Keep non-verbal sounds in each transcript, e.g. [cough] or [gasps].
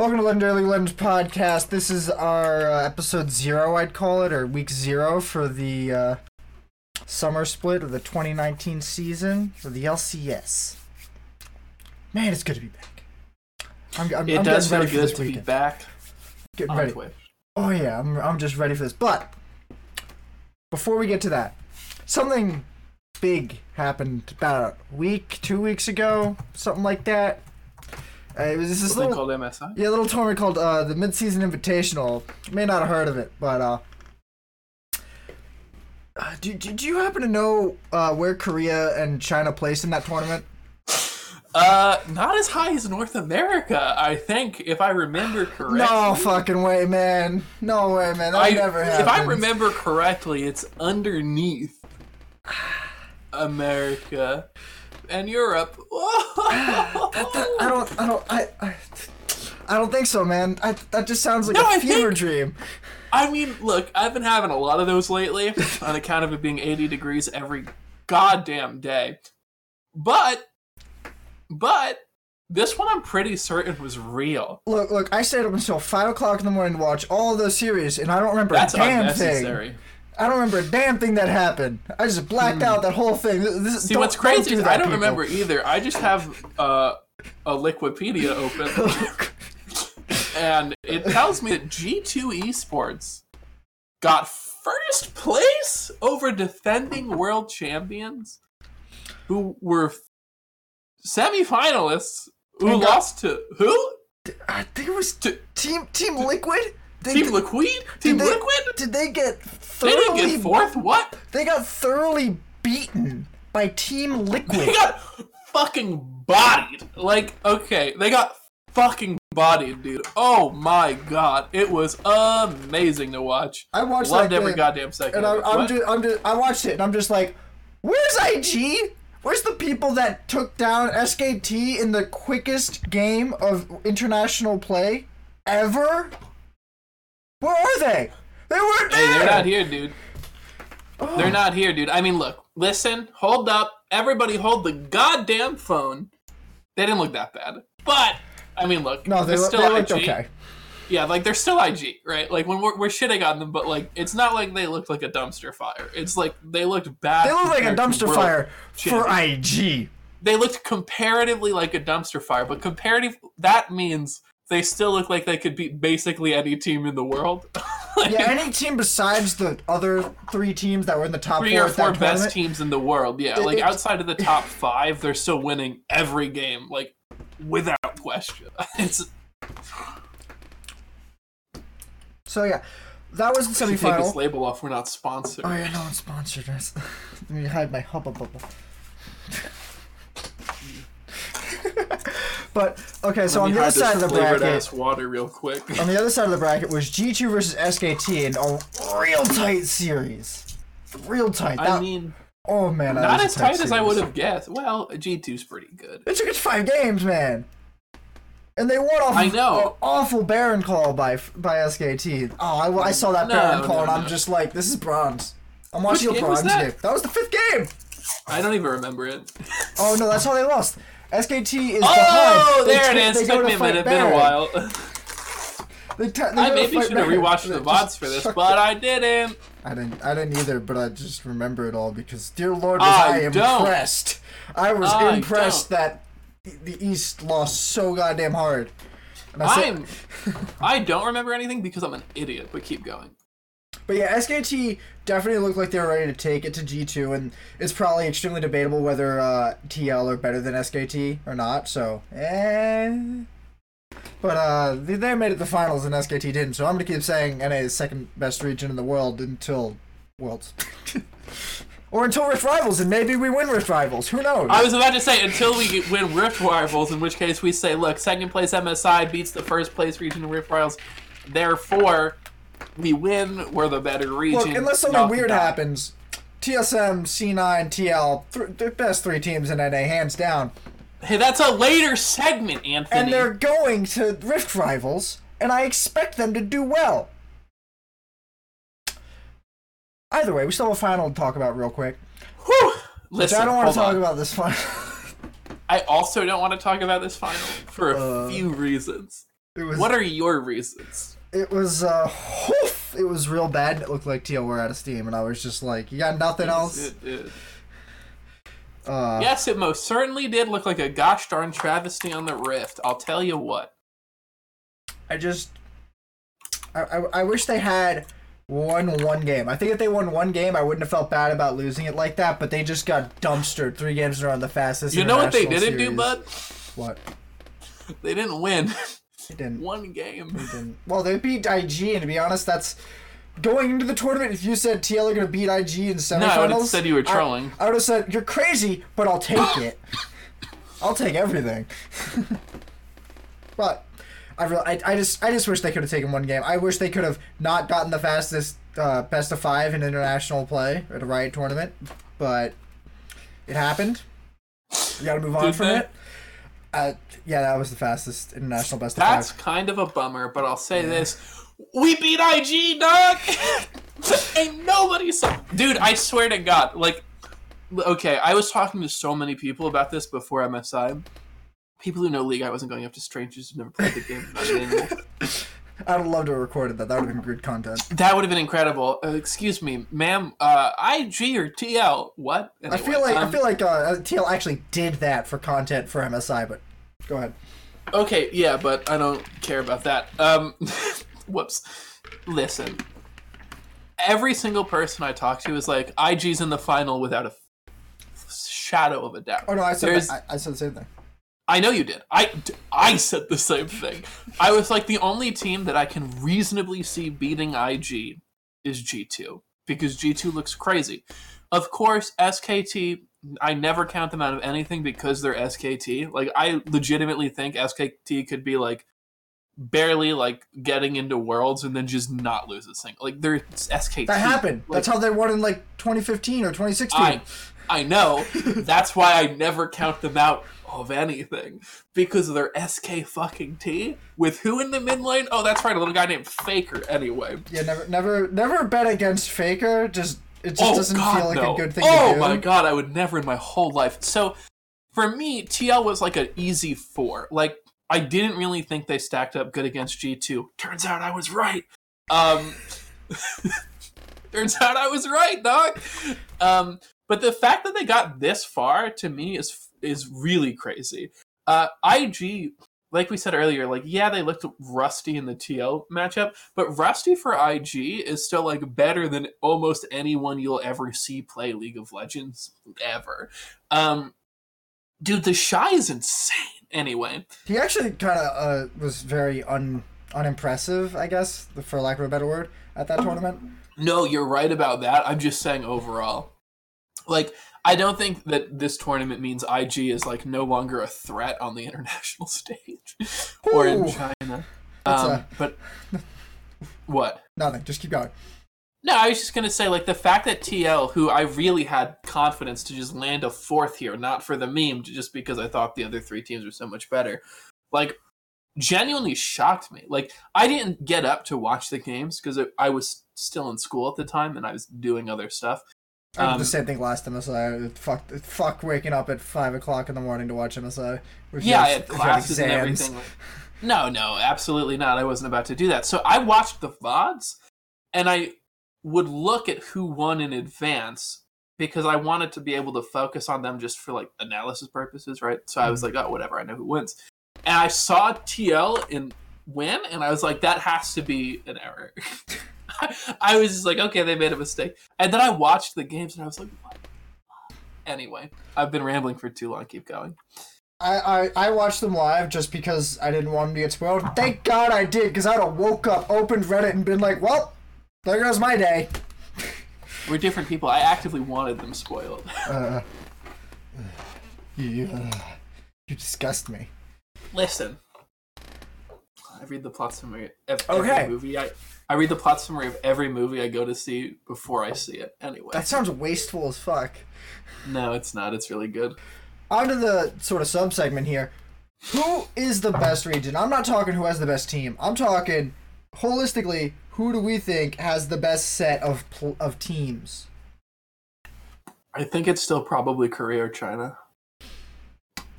Welcome to Legendary Legends podcast. This is our uh, episode zero, I'd call it, or week zero for the uh, summer split of the 2019 season for the LCS. Man, it's good to be back. I'm, I'm, It I'm does feel ready good this to be back Getting ready. Twitch. Oh yeah, I'm, I'm just ready for this. But before we get to that, something big happened about a week, two weeks ago, something like that. Uh, it was this Something little, called MSI. yeah, little tournament called uh, the Midseason Invitational. You may not have heard of it, but uh, uh, do, do, do you happen to know uh, where Korea and China placed in that tournament? Uh, not as high as North America, I think, if I remember correctly. No fucking way, man. No way, man. That I, never. If I remember correctly, it's underneath [sighs] America and Europe. [laughs] I don't. I don't. I. I, I don't think so, man. I, that just sounds like No, a I fever think- dream. I mean, look, I've been having a lot of those lately on account of it being 80 degrees every goddamn day. But, but, this one I'm pretty certain was real. Look, look. I stayed up until five o'clock in the morning to watch all of those series, and I don't remember That's a damn unnecessary. thing. I don't remember a damn thing that happened. I just blacked out that whole thing. This, Hmm. See, what's crazy do is I don't people. remember either. I just have uh, a Liquipedia open, and it tells me that G2 Esports got first place over defending world champions who were semifinalists who got- lost to who? I think it was To Team Team Liquid. They, Team Liquid? Team they, Liquid? Did they get They didn't get fourth? What? They got thoroughly beaten by Team Liquid. They got fucking bodied. Like, okay, they got fucking bodied, dude. Oh my god, it was amazing to watch. I watched Loved that every game. goddamn second. And I, it. I'm What? just, I'm just, I watched it and I'm just like, where's IG? Where's the people that took down SKT in the quickest game of international play ever? Where are they? They weren't Hey, there. they're not here, dude. They're not here, dude. I mean, look, listen, hold up. Everybody hold the goddamn phone. They didn't look that bad. But, I mean, look, No, they, still they looked IG. okay. Yeah, like they're still IG, right? Like when we're, we're shitting on them, but like it's not like they looked like a dumpster fire. It's like they looked bad. They look like a dumpster fire for IG. They looked comparatively like a dumpster fire, but comparative that means they still look like they could beat basically any team in the world. [laughs] Like, Yeah, any team besides the other three teams that were in the top three four or four best teams in the world. Yeah, It- like it- outside of the top five, they're still winning every game, like without question. [laughs] It's So yeah, that was the should take this label off. We're not sponsored. Oh yeah, no one sponsored us. [laughs] Let me hide my hubba bubble. [laughs] but okay, so on the other side of the bracket, ass water real quick. on the other side of the [laughs] bracket was G2 versus SKT in a real tight series. Real tight. I mean, oh man, not as tight tight as I would have guessed. Well, G 2s pretty good. It took us five games, man. And they won off I know. an awful Baron call by by SKT. Oh, I, I saw that No, Baron call no, and I'm just like, this is bronze. I'm watching a game bronze that? game. That was the fifth game. I don't even remember it. Oh no, that's how they lost. SKT is Oh, behind. They there it ta- is. they Took to me a minute. Been a while. [laughs] They ta- they I maybe should have rewatched the VODs for this, but it. I didn't. I didn't. I didn't either, but I just remember it all because, dear Lord, was ah, I I, impressed. I was ah, I impressed don't. that the- East lost so goddamn hard. And I said- I'm. I don't remember anything because I'm an idiot. But keep going. But yeah, SKT definitely looked like they were ready to take it to G2, and it's probably extremely debatable whether uh, TL are better than SKT or not, so eh. But uh, they, made it the finals and SKT didn't, so I'm going to keep saying NA is second best region in the world until Worlds. [laughs] or until Rift Rivals, and maybe we win Rift Rivals. Who knows? I was about to say until we win Rift Rivals, in which case we say, look, second place MSI beats the first place region in Rift Rivals. Therefore, we win. We're the better region. Look, unless something weird happens, TSM, C9, TL, th- the best three teams in NA, hands down. Hey, that's a later segment, Anthony. and they're going to Rift Rivals, and I expect them to do well. Either way, we still have a final to talk about real quick. Whew. Which Listen, I don't want to talk on. about this final. [laughs] I also don't want to talk about this final for a Uh. few reasons. Was. What are your reasons? It was. Uh, it was real bad. and It looked like TL were out of steam, and I was just like, "You got nothing else." It- it- Uh, yes, it most certainly did look like a gosh darn travesty on the Rift. I'll tell you what. I just. I, I, I wish they had won one game. I think if they won one game, I wouldn't have felt bad about losing it like that. But they just got dumpstered three games in a row the fastest. You know what they didn't do, bud? What? They didn't win [laughs] They didn't. one game. They didn't. Well, they beat IG, and to be honest, that's going into the tournament. If you said TL are going to beat IG in semifinals, No, I would have said you were trolling. I, would have said you're crazy, but I'll take [laughs] it. I'll take everything. [laughs] but I, re- I, I just I just wish they could have taken one game. I wish they could have not gotten the fastest uh, best of five in international play at a Riot tournament, but it happened. We got to move on Did from they? it. Uh, yeah, that was the fastest international best of That's five. kind of a bummer, but I'll say this. We beat IG, dog! [laughs] Ain't nobody saw. Dude, I swear to God. Like, okay, I was talking to so many people about this before MSI. People who know League, I wasn't going up to strangers who've never played the game. [laughs] Not an animal. I would love to have recorded that. That would have been good content. That would have been incredible. Uh, excuse me, ma'am. Uh, IG or TL? What? I feel like I um, feel like uh, TL actually did that for content for MSI, but go ahead. Okay, yeah, but I don't care about that. Um, [laughs] whoops. Listen, every single person I talk to is like, IG's in the final without a f- shadow of a doubt. Oh no, I said I, I said the same thing. I know you did. I, I said the same thing. I was like, the only team that I can reasonably see beating IG is G2 because G2 looks crazy. Of course, SKT, I never count them out of anything because they're SKT. Like, I legitimately think SKT could be like barely like getting into worlds and then just not lose a single. Like, they're SKT. That happened. Like, That's how they won in like 2015 or 2016. I, I know. [laughs] That's why I never count them out of anything because of their SK fucking T with who in the mid lane? Oh, that's right, a little guy named Faker. Anyway, Yeah, never, never, never bet against Faker. Just it just oh doesn't god, feel like no. a good thing oh to do. Oh my god, I would never in my whole life. So for me, TL was like an easy four. Like I didn't really think they stacked up good against G2. Turns out I was right. Um [laughs] Turns out I was right, dog. Um but the fact that they got this far to me is is really crazy. Uh IG like we said earlier, like yeah, they looked rusty in the TL matchup, but rusty for IG is still like better than almost anyone you'll ever see play League of Legends ever. Um, dude, TheShy is insane. [laughs] Anyway, He actually kind of uh, was very un unimpressive, I guess, for lack of a better word, at that tournament. no, you're right about that. I'm just saying overall, like I don't think that this tournament means IG is like no longer a threat on the [laughs] international stage or in China. Um, a- but [laughs] what? Nothing. Just keep going. No, I was just gonna say, like the fact that TL, who I really had confidence to just land a fourth here, not for the meme, just because I thought the other three teams were so much better, like genuinely shocked me. Like I didn't get up to watch the games because I was still in school at the time and I was doing other stuff. I did Um, the same thing last MSI. Fuck, fuck waking up at five o'clock in the morning to watch MSI. Yeah, I have- had if you have classes and everything. No, no, absolutely not. I wasn't about to do that. So I watched the VODs and I would look at who won in advance because I wanted to be able to focus on them just for like analysis purposes, right? So I was like, oh, whatever, I know who wins. And I saw TL in win, and I was like, that has to be an error. [laughs] [laughs] I was just like, okay, they made a mistake. And then I watched the games, and I was like, what? Anyway, I've been rambling for too long. Keep going. I, I, I watched them live just because I didn't want them to get spoiled. Thank God I did, because I'd have woke up, opened Reddit, and been like, well, there goes my day. We're different people. I actively wanted them spoiled. [laughs] Uh, you, uh, you disgust me. Listen, I read the plot summary of every Okay. movie. I I read the plot summary of every movie I go to see before I see it. Anyway, That sounds wasteful as fuck. no, it's not. It's really good. On to the sort of sub segment here. Who is the best region? I'm not talking who has the best team. I'm talking holistically. Who do we think has the best set of pl- of teams? I think it's still probably Korea or China.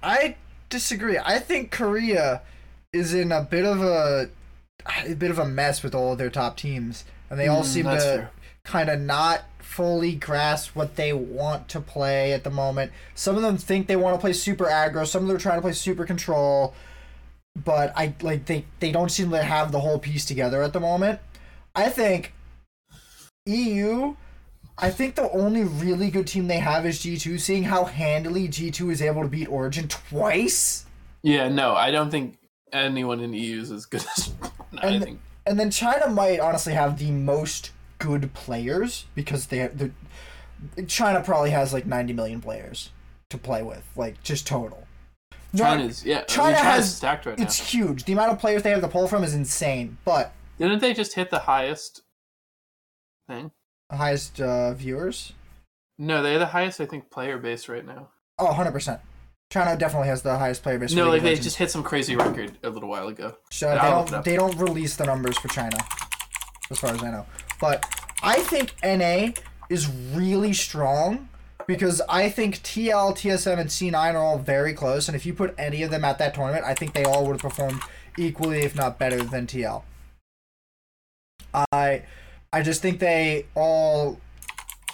I disagree. I think Korea is in a bit of a a bit of a mess with all of their top teams, and they all Mm, seem to kind of not fully grasp what they want to play at the moment. Some of them think they want to play super aggro. Some of them are trying to play super control, but I like they they don't seem to have the whole piece together at the moment. I think EU. I think the only really good team they have is G2, seeing how handily G2 is able to beat Origin twice. Yeah, no, I don't think anyone in EU is as good [laughs] as. [laughs] No, I And- think And then China might honestly have the most good players because they the China probably has like 90 million players to play with, like just total. China's yeah. I mean, China has- stacked right now. it's huge. The amount of players they have to pull from is insane. But Didn't they just hit the highest thing? highest uh, viewers, No, they're the highest I think player base right now. oh, 100%. China definitely has the highest player base. No, like they just hit some crazy record a little while ago. So they I'll don't they don't release the numbers for China, as far as I know. But I think NA is really strong because I think TL, TSM, and C9 are all very close. And if you put any of them at that tournament, I think they all would have performed equally, if not better, than TL. I I just think they all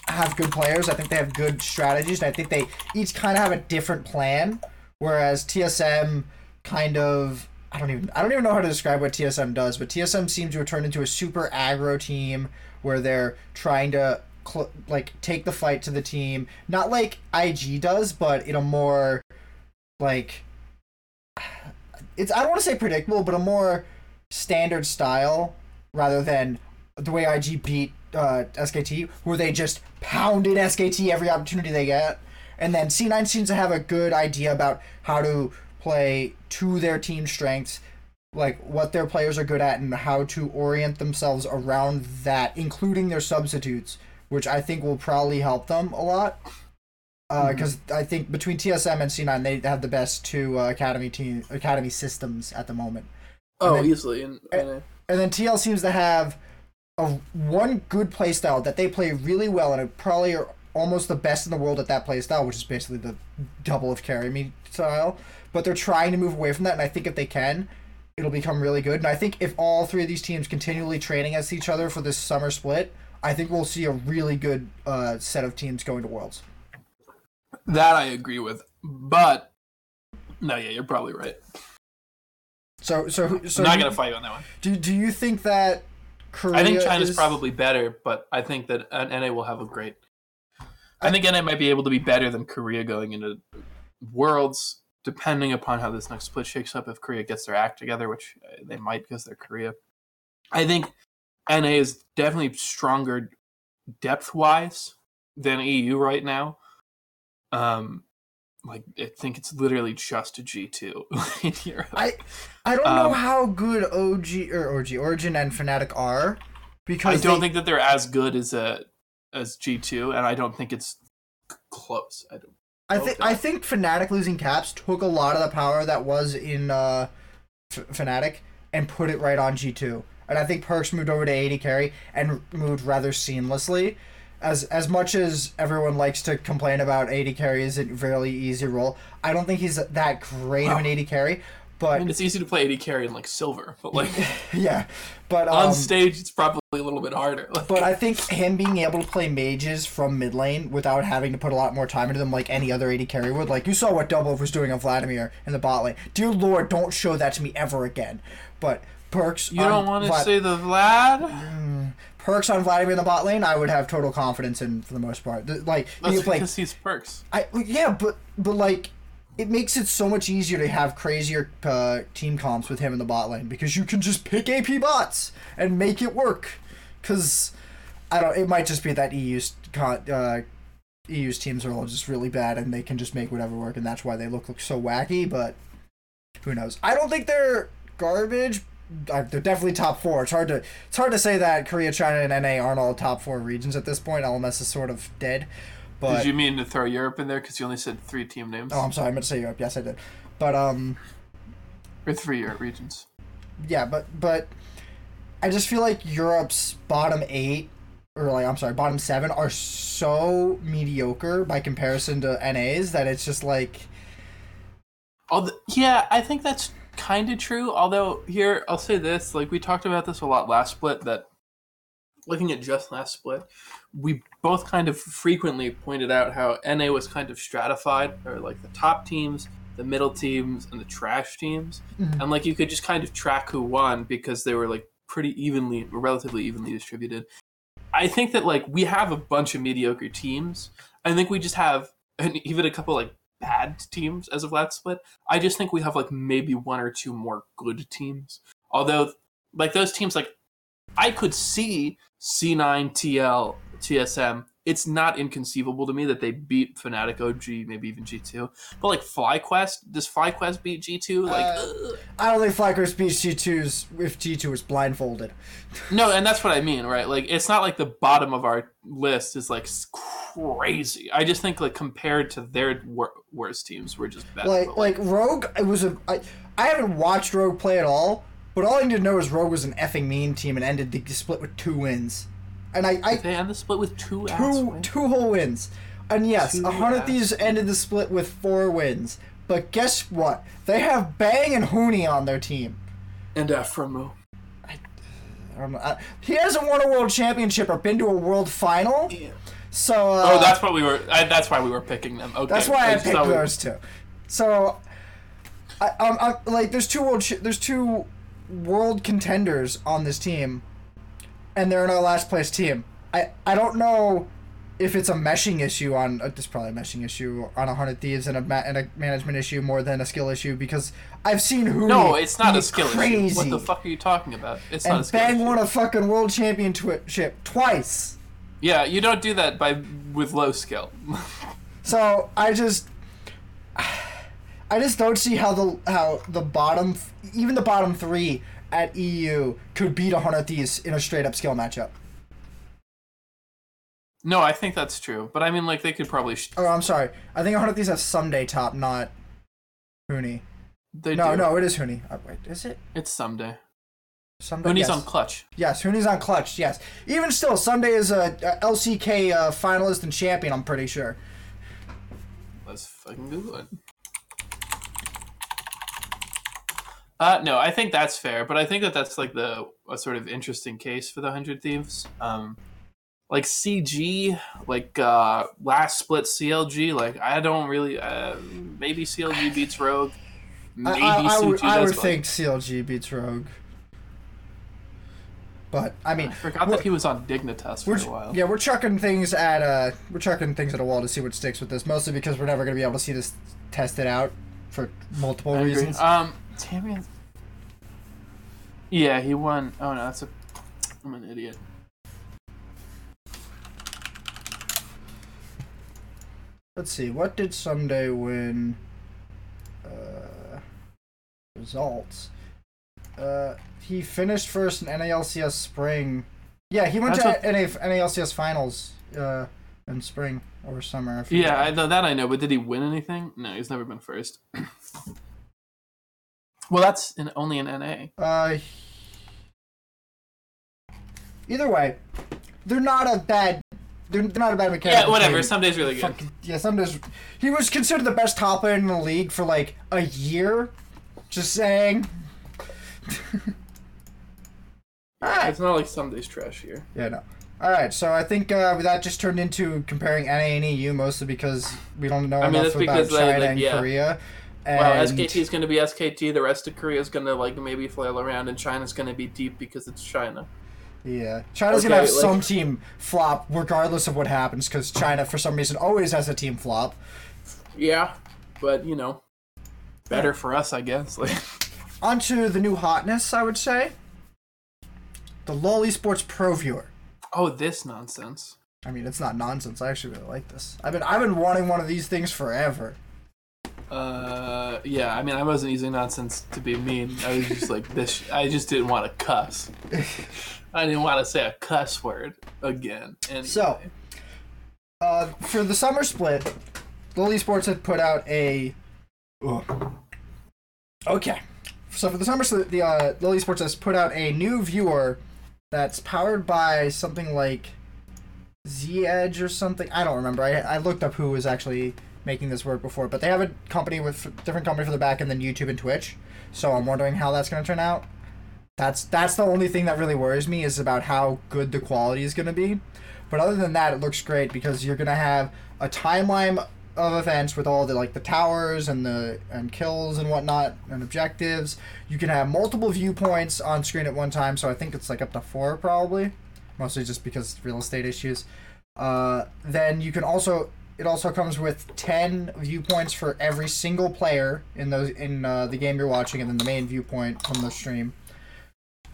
have good players. I think they have good strategies. And I think they each kind of have a different plan. Whereas TSM kind of I don't even I don't even know how to describe what TSM does, but TSM seems to have turned into a super aggro team where they're trying to cl- like take the fight to the team, not like IG does, but in a more like it's I don't want to say predictable, but a more standard style rather than the way IG beat uh, SKT, where they just pounded SKT every opportunity they get. And then C9 seems to have a good idea about how to play to their team strengths, like what their players are good at, and how to orient themselves around that, including their substitutes, which I think will probably help them a lot. Because I think between TSM and C9, they have the best two uh, academy team academy systems at the moment. Oh, then- easily. And, and And then TL seems to have a one good play style that they play really well and probably are almost the best in the world at that play style, which is basically the double of carry me style. But they're trying to move away from that, and I think if they can, it'll become really good. And I think if all three of these teams continually training against each other for this summer split, I think we'll see a really good uh, set of teams going to Worlds. that I agree with. But no, yeah, you're probably right. So, so, so I'm not who- gonna fight you on that one. do do you think that Korea I think China's is- probably better, but I think that uh, NA will have a great. I think NA might be able to be better than Korea going into Worlds, depending upon how this next split shakes up. If Korea gets their act together, which uh, they might because they're Korea, I think NA is definitely stronger depth wise than EU right now. Um, like I think it's literally just a G two [laughs] in Europe. I I don't know Um, how good OG or OG Origin and Fnatic are because I don't they- think that they're as good as a as G two, and I don't think it's c- close. I don't. I think. I think Fnatic losing Caps took a lot of the power that was in uh, F- Fnatic and put it right on G two, and I think Perkz moved over to AD carry and moved rather seamlessly. As as much as everyone likes to complain about AD carry is a very easy role, I don't think he's that great of an AD carry. I But mean, it's easy to play AD carry in like silver, but like [laughs] yeah, but [laughs] on um, stage, it's probably a little bit harder. [laughs] Like, But I think him being able to play mages from mid lane without having to put a lot more time into them like any other AD carry would, like you saw what Double was doing on Vladimir in the bot lane. Dear Lord, don't show that to me ever again. But Perkz you don't want to Vlad- say the Vlad? Perks on Vladimir in the bot lane, I would have total confidence in for the most part. Th- Like That's you play because he's Perkz. I yeah, but but like it makes it so much easier to have crazier uh, team comps with him in the bot lane because you can just pick AP bots and make it work. Cause I don't. It might just be that EU's uh, EU's teams are all just really bad and they can just make whatever work, and that's why they look, look so wacky. But who knows? I don't think they're garbage. Uh, They're definitely top four. It's hard to it's hard to say that Korea, China, and NA aren't all top four regions at this point. LMS is sort of dead. But Did you mean to throw Europe in there because you only said three team names Oh, I'm sorry. I meant to say Europe. Yes, I did. But um, or three Europe regions? yeah, but but I just feel like Europe's bottom eight or like I'm sorry, bottom seven are so mediocre by comparison to NA's that it's just like All the, yeah, I think that's kind of true. Although here, I'll say this: like we talked about this a lot last split. That looking at just last split, we both kind of frequently pointed out how NA was kind of stratified, or like the top teams, the middle teams, and the trash teams, Mhm. and like you could just kind of track who won because they were like pretty evenly, relatively evenly distributed. I think that like we have a bunch of mediocre teams. I think we just have and even a couple like bad teams as of last split. I just think we have like maybe one or two more good teams. Although like those teams like I could see C9, TL, TSM. It's not inconceivable to me that they beat Fnatic OG, maybe even G2. But like FlyQuest, does FlyQuest beat G2? Like Uh. I don't think FlyQuest beats G2's if G2 was blindfolded. No, and that's what I mean, right? Like it's not like the bottom of our list is like crazy. I just think like compared to their wor- worst teams, we're just better. Like but, like Rogue, it was a I, I haven't watched Rogue play at all, but all I need to know is Rogue was an effing mean team and ended the split with two wins, and I I they end the split with two ass two wins. two whole wins, and yes, Two a hundred ass thieves ended the split with four wins. But guess what? They have Bang and Huni on their team. and Aphromoo. I don't know, I- he hasn't won a world championship or been to a world final, Yeah. so uh, Oh, that's what we were. I, that's why we were picking them. Okay, That's why I just picked thought we- those two. So, I, um, I, like, there's two world, ch- there's two world contenders on this team, and they're in our last place team. I, I don't know if it's a meshing issue on. Uh, this is probably a meshing issue on a hundred thieves and a ma- and a management issue more than a skill issue because I've seen who. No, it's not a skill crazy. issue. What the fuck are you talking about? It's not a And skill Bang issue. won a fucking world championship twice. Yeah, you don't do that by with low skill. [laughs] So I just, [sighs] I just don't see how the how the bottom, even the bottom three at EU could beat a hundred thieves in a straight up skill matchup. no, I think that's true. But I mean, like they could probably. Sh- Oh, I'm sorry. I think thieves has Ssumday top, not Huni. they No, do. no, it is Huni. Oh, wait, is it It's Ssumday. Ssumday? He's yes. on clutch. Yes, Huni's on clutch. Yes, even still, Ssumday is a, a LCK uh, finalist and champion. I'm pretty sure. Let's fucking Google it. Uh, no, I think that's fair, but I think that that's like the a sort of interesting case for the Hundred Thieves. Um, like CG, like uh, last split CLG, like I don't really. Uh, maybe CLG beats Rogue. I, Maybe I, I would, CG I would think CLG beats Rogue. But I mean, I forgot that he was on Dignitas for a while. yeah, we're chucking things at uh, we're chucking things at a wall to see what sticks with this. Mostly because we're never gonna be able to see this tested out for multiple I reasons. Um, Tamian. Yeah, he won. Oh no, that's a. I'm an idiot. Let's see, what did Ssumday win? Uh, results. Uh, he finished first in NALCS spring. Yeah, he went That's to NA, NALCS finals. Uh, in spring or summer. I. Yeah, I know that I know, but did he win anything? No, he's never been first. [clears throat] well, that's in, only an NA. Uh, either way, they're not a bad. They're, they're not a bad mechanic. Yeah, whatever. Ssumday's really good. Fucking, yeah, some days. He was considered the best top laner in the league for like a year. Just saying. [laughs] Alright. It's not like Ssumday's trash here. Yeah, no. Alright, so I think uh, that just turned into comparing NA and EU mostly because we don't know I mean, enough about like, China like, and yeah. Korea. And Well, SKT is going to be SKT. The rest of Korea is going to like maybe flail around, and China's going to be deep because it's China. Yeah, China's Okay, gonna have like- some team flop regardless of what happens because China, for some reason, always has a team flop. Yeah, but you know, better for us, I guess. Like, [laughs] Onto the new hotness, I would say. The LoL Esports Pro Viewer. oh, this nonsense. I mean, it's not nonsense. I actually really like this. I've been I've been wanting one of these things forever. Uh, yeah. I mean, I wasn't using nonsense to be mean. I was just like this. I just didn't want to cuss. I didn't want to say a cuss word again. And So, uh, for the summer split, LoL Sports had put out a. Ugh. Okay, so for the summer split, the uh, LoL Esports has put out a new viewer that's powered by something like Z Edge or something. I don't remember. I, I looked up who was actually making this work before, but they have a company with different company for the back end than YouTube and Twitch. So I'm wondering how that's going to turn out. That's that's the only thing that really worries me is about how good the quality is going to be. But other than that, it looks great because you're going to have a timeline of events with all the like the towers and the and kills and whatnot and objectives. You can have multiple viewpoints on screen at one time, so I think it's like up to four probably, mostly just because real estate issues. Uh, then you can also it also comes with ten viewpoints for every single player in those in uh, the game you're watching, and then the main viewpoint from the stream.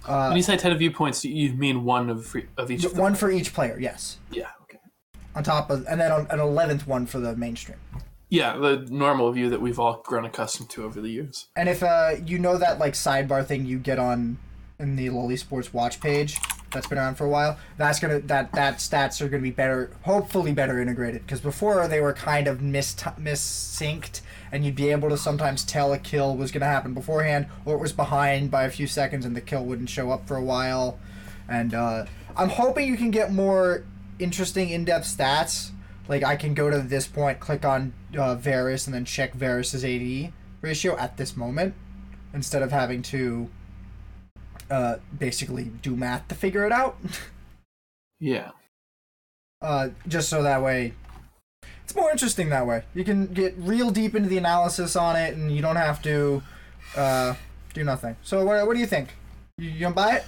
Uh, when you say ten viewpoints, you mean one of of each. One for each player. Yes. Yeah. Okay. On top of, and then an eleventh one for the mainstream. Yeah, the normal view that we've all grown accustomed to over the years. And if uh, you know that like sidebar thing you get on in the LoL Esports watch page, that's been around for a while. That's gonna that that stats are gonna be better, hopefully better integrated. Because before they were kind of mis missynced, and you'd be able to sometimes tell a kill was gonna happen beforehand, or it was behind by a few seconds, and the kill wouldn't show up for a while. And uh, I'm hoping you can get more interesting in-depth stats. Like I can go to this point, click on uh, Varus, and then check Varus's AD ratio at this moment, instead of having to uh, basically do math to figure it out. [laughs] yeah. Uh, just so that way, it's more interesting that way. You can get real deep into the analysis on it, and you don't have to uh, do nothing. So, what, what do you think? You, you gonna buy it?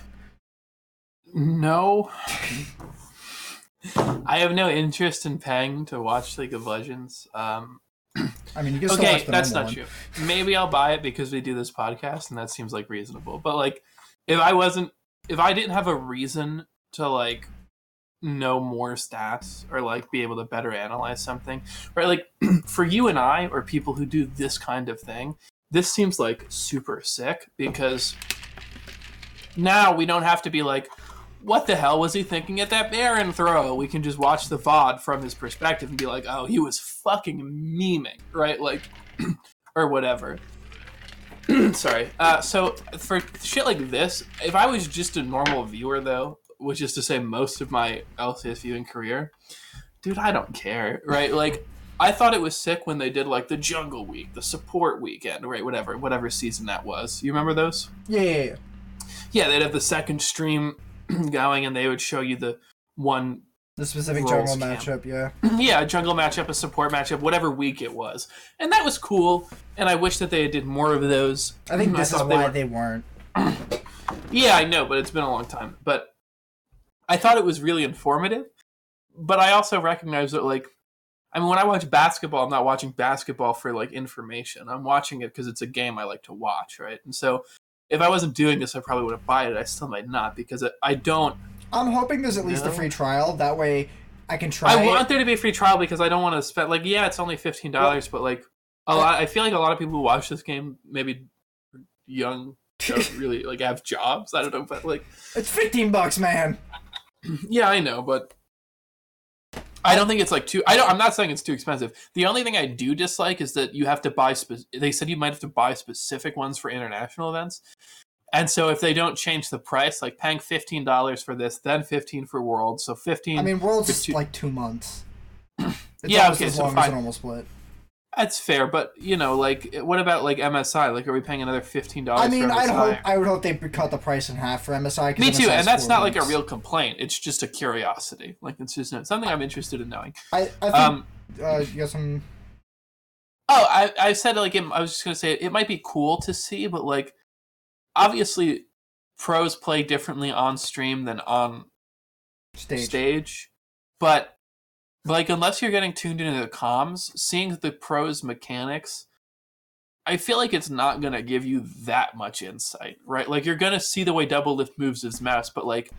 No. [laughs] I have no interest in paying to watch League of Legends. Um, I mean, you can [clears throat] okay, that's not one. true. Maybe I'll buy it because we do this podcast, and that seems like reasonable. But like, if I wasn't if I didn't have a reason to like know more stats or like be able to better analyze something, right? Like [clears throat] for you and I or people who do this kind of thing, this seems like super sick because now we don't have to be like, what the hell was he thinking at that Baron throw? We can just watch the VOD from his perspective and be like, oh, he was fucking memeing, right? Like, [clears throat] or whatever. [clears throat] Sorry. Uh, so for shit like this, if I was just a normal viewer, though, which is to say most of my LCS viewing career, dude, I don't care, right? Like, I thought it was sick when they did like the Jungle Week, the Support Weekend, right? Whatever, whatever season that was. You remember those? Yeah, yeah, yeah. Yeah, they'd have the second stream [clears throat] going, and they would show you the one the specific jungle camp. matchup, yeah. [clears throat] yeah, a jungle matchup, a support matchup, whatever week it was, and that was cool. And I wish that they did more of those. I think this I is why they, were... they weren't. [clears throat] yeah, I know, but it's been a long time. But I thought it was really informative. But I also recognize that, like, I mean, when I watch basketball, I'm not watching basketball for like information. I'm watching it because it's a game I like to watch, right? And so, if I wasn't doing this, I probably would have bought it. I still might not because I don't I'm hoping there's at least no. a free trial. That way, I can try. I want there to be a free trial because I don't want to spend like yeah, it's only fifteen dollars, well, but like a lot. I feel like a lot of people who watch this game maybe young [laughs] don't really like have jobs. I don't know, but like it's fifteen bucks, man. [clears throat] Yeah, I know, but I don't think it's like too. I don't. I'm not saying it's too expensive. The only thing I do dislike is that you have to buy. Spe- they said you might have to buy specific ones for international events, and so if they don't change the price, like paying fifteen dollars for this, then fifteen for World, so fifteen. I mean, World's is like two months. [clears throat] It's yeah, okay, as so long fine. normal split. That's fair, but you know, like, what about like MSI? Like, are we paying another fifteen dollars? I mean, I'd hope I would hope they cut the price in half for MSI. Me too, MSI and that's not like a real complaint. It's just a curiosity. Like, it's just something I'm interested in knowing. I, I think, um, uh, you got some. Oh, I, I said like I was just gonna say it might be cool to see, but like, obviously, pros play differently on stream than on stage. stage. But like unless you're getting tuned into the comms, seeing the pros mechanics, I feel like it's not gonna give you that much insight, right? Like you're gonna see the way Doublelift moves his mouse, but like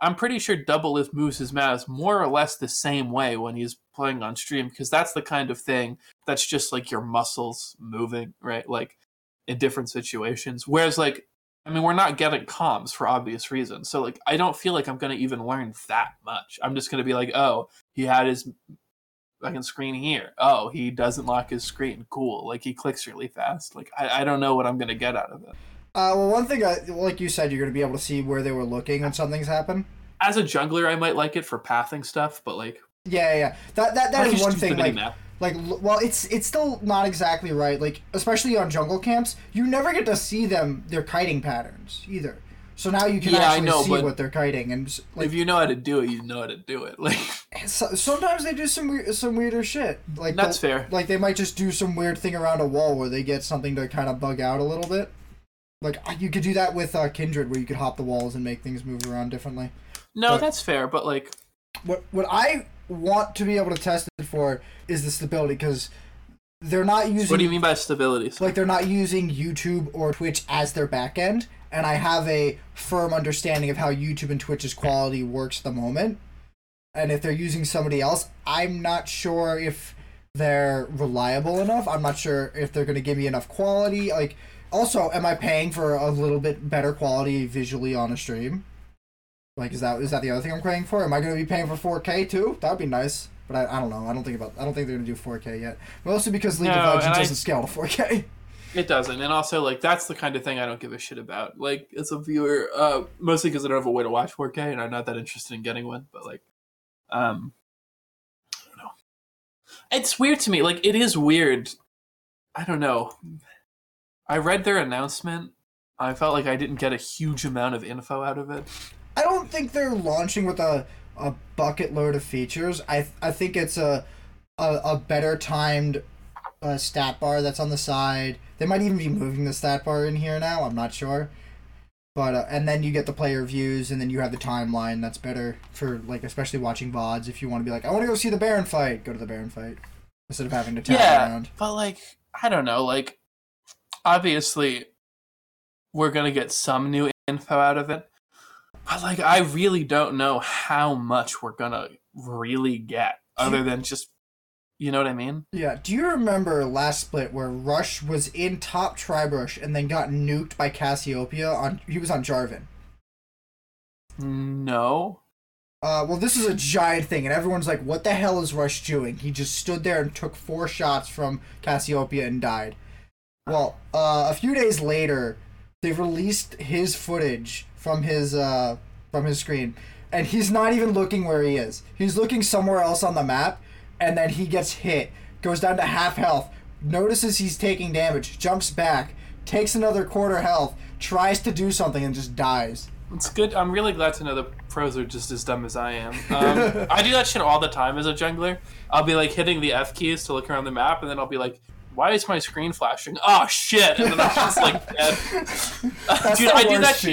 I'm pretty sure Doublelift moves his mouse more or less the same way when he's playing on stream because that's the kind of thing that's just like your muscles moving, right? Like in different situations. Whereas like I mean, we're not getting comms for obvious reasons. So, like, I don't feel like I'm going to even learn that much. I'm just going to be like, oh, he had his fucking screen here. Oh, he doesn't lock his screen. Cool. Like, he clicks really fast. Like, I, I don't know what I'm going to get out of it. Uh, well, one thing, I, like you said, you're going to be able to see where they were looking when something's happened. As a jungler, I might like it for pathing stuff, but like, yeah, yeah, that that, that is one thing. Like, map. Like well it's it's still not exactly right like especially on jungle camps you never get to see them their kiting patterns either so now you can Yeah, I actually know, see what they're kiting and like if you know how to do it, you know how to do it. [laughs] Like so, sometimes they do some weird some weirder shit like That's fair. like they might just do some weird thing around a wall where they get something to kind of bug out a little bit like you could do that with uh, kindred where you could hop the walls and make things move around differently no, But- that's fair, but like what what I want to be able to test it for is the stability because they're not using what do you mean by stability? like they're not using YouTube or Twitch as their backend, and I have a firm understanding of how YouTube and Twitch's quality works at the moment. And if they're using somebody else, I'm not sure if they're reliable enough. I'm not sure if they're going to give me enough quality. Like, also, am I paying for a little bit better quality visually on a stream? Like, is that is that the other thing I'm paying for? Am I going to be paying for 4K too? That'd be nice. But I, I don't know. I don't think about. I don't think they're going to do 4K yet. Mostly because League No, of Legends I- doesn't scale to 4K. It doesn't, and also like that's the kind of thing I don't give a shit about. Like as a viewer, uh, mostly because I don't have a way to watch 4K, and I'm not that interested in getting one. But like, um, I don't know. It's weird to me. Like it is weird. I don't know. I read their announcement. I felt like I didn't get a huge amount of info out of it. I don't think they're launching with a, a bucket load of features. I I think it's a a, a better timed uh, stat bar that's on the side. They might even be moving the stat bar in here now. I'm not sure. But uh, and then you get the player views, and then you have the timeline. That's better for like especially watching vods. If you want to be like, I want to go see the Baron fight, go to the Baron fight instead of having to tap yeah, around. but like I don't know. Like obviously, we're gonna get some new info out of it, but like I really don't know how much we're gonna really get, other than just you know what I mean. Yeah. Do you remember last split where Rush was in top Tribush and then got nuked by Cassiopeia on? He was on Jarvan. No. Uh, well, this is a giant thing, and everyone's like, "What the hell is Rush doing?" He just stood there and took four shots from Cassiopeia and died. Well, uh, a few days later, they released his footage from his uh, from his screen, and he's not even looking where he is. He's looking somewhere else on the map, and then he gets hit, goes down to half health, notices he's taking damage, jumps back, takes another quarter health, tries to do something, and just dies. It's good. I'm really glad to know the pros are just as dumb as I am. [laughs] Um, I do that shit all the time as a jungler. I'll be like hitting the F keys to look around the map, and then I'll be like, "Why is my screen flashing? Oh shit!" And then I'm just like [laughs] dead. Dude, I do that shit.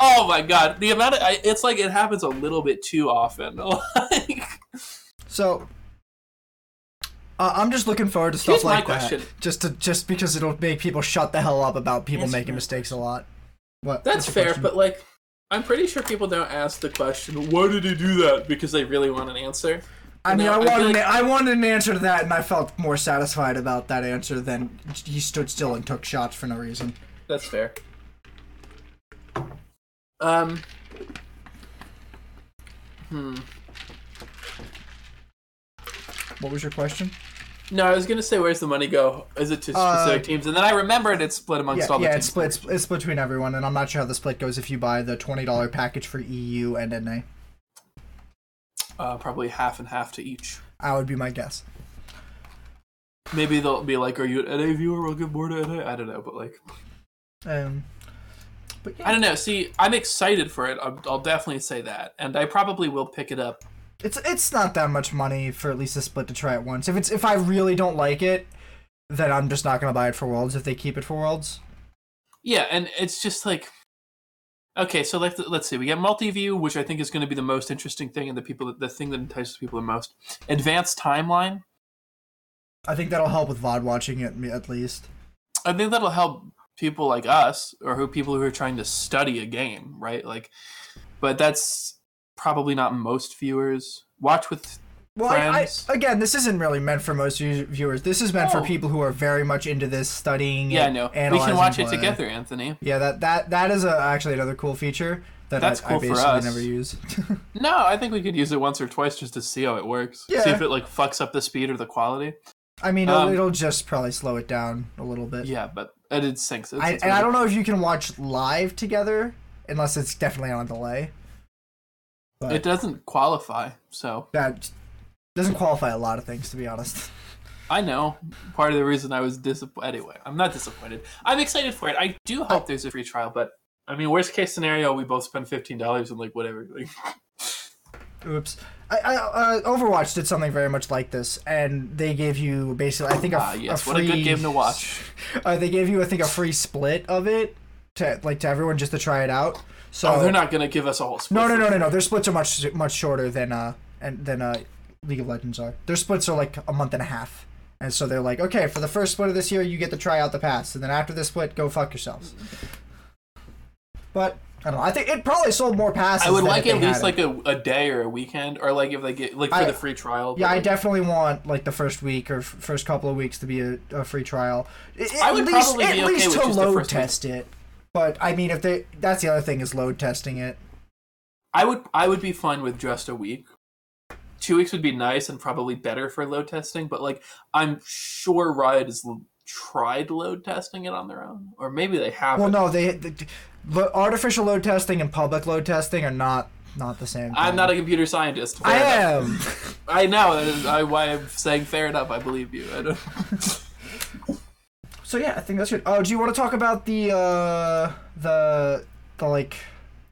Oh my god, the amount of I, it's like it happens a little bit too often. [laughs] like, So, uh, I'm just looking forward to stuff like question. that. Just to just because it'll make people shut the hell up about people making my mistakes a lot. What? that's fair, question? but like, I'm pretty sure people don't ask the question, "Why did he do that?" because they really want an answer. I mean, No, I I wanted like- an, I wanted an answer to that, and I felt more satisfied about that answer than he stood still and took shots for no reason. That's fair. Um. Hmm. What was your question? No, I was gonna say, where's the money go? Is it to Uh, specific teams? And then I remembered it's split amongst Yeah, all the yeah, teams. it's split. It's, it's split between everyone, and I'm not sure how the split goes if you buy the twenty dollar package for EU and NA. Uh, probably half and half to each. That would be my guess. Maybe they'll be like, "Are you an NA viewer? We'll give more to NA." I don't know, but like, Um, but yeah. I don't know. See, I'm excited for it. I'll, I'll definitely say that, and I probably will pick it up. It's it's not that much money for at least a split to try it once. If it's if I really don't like it, then I'm just not gonna buy it for Worlds if they keep it for Worlds. Yeah, and it's just like, okay, so let's let's see. We get multi-view, which I think is going to be the most interesting thing, and the people the thing that entices people the most. Advanced timeline. I think that'll help with VOD watching it at least. I think that'll help people like us or who people who are trying to study a game, right? Like, but that's probably not most viewers. Watch with Well, I, I, again, this isn't really meant for most viewers. This is meant for people who are very much into this studying. yeah, and no, we can watch it together, Anthony. Yeah, that that that is a, actually another cool feature that That's I, cool I for basically us. never use. [laughs] No, I think we could use it once or twice just to see how it works. Yeah. See if it like fucks up the speed or the quality. I mean, it'll, Um, it'll just probably slow it down a little bit. Yeah, but it, it syncs. It's, I, it's and I don't know if you can watch live together unless it's definitely on delay. But It doesn't qualify, so that doesn't qualify a lot of things, to be honest. I know. Part of the reason I was disappointed. Anyway, I'm not disappointed. I'm excited for it. I do hope oh. there's a free trial, but I mean, worst case scenario, we both spend fifteen dollars and like whatever. Like, Oops. I, I uh, Overwatch did something very much like this, and they gave you basically, I think, a, ah, yes, a what a good game to watch. Uh, they gave you, I think, a free split of it to like to everyone just to try it out. So Oh, they're not gonna give us a whole. Split. No, no, no, no, no. Their splits are much much shorter than uh and than uh League of Legends are. Their splits are like a month and a half. And so they're like, okay, for the first split of this year, you get to try out the pass, and then after this split, go fuck yourselves. But I don't know. I think it probably sold more passes. I would like at least like a, a day or a weekend, or like if they get like for I- the free trial. Yeah, but, I definitely want like the first week or f- first couple of weeks to be a, a free trial. I- I would at least, probably at okay least with to load first week. test it. But I mean, if they that's the other thing is load testing it. I would I would be fine with just a week. Two weeks would be nice and probably better for load testing, but like I'm sure Riot has tried load testing it on their own, or maybe they haven't. Well, no, they the, the artificial load testing and public load testing are not not the same. I'm not a computer scientist. I am. [laughs] I know. that is I, why I'm saying fair enough. I believe you. I [laughs] so yeah, I think that's good. Oh, do you want to talk about the uh the the like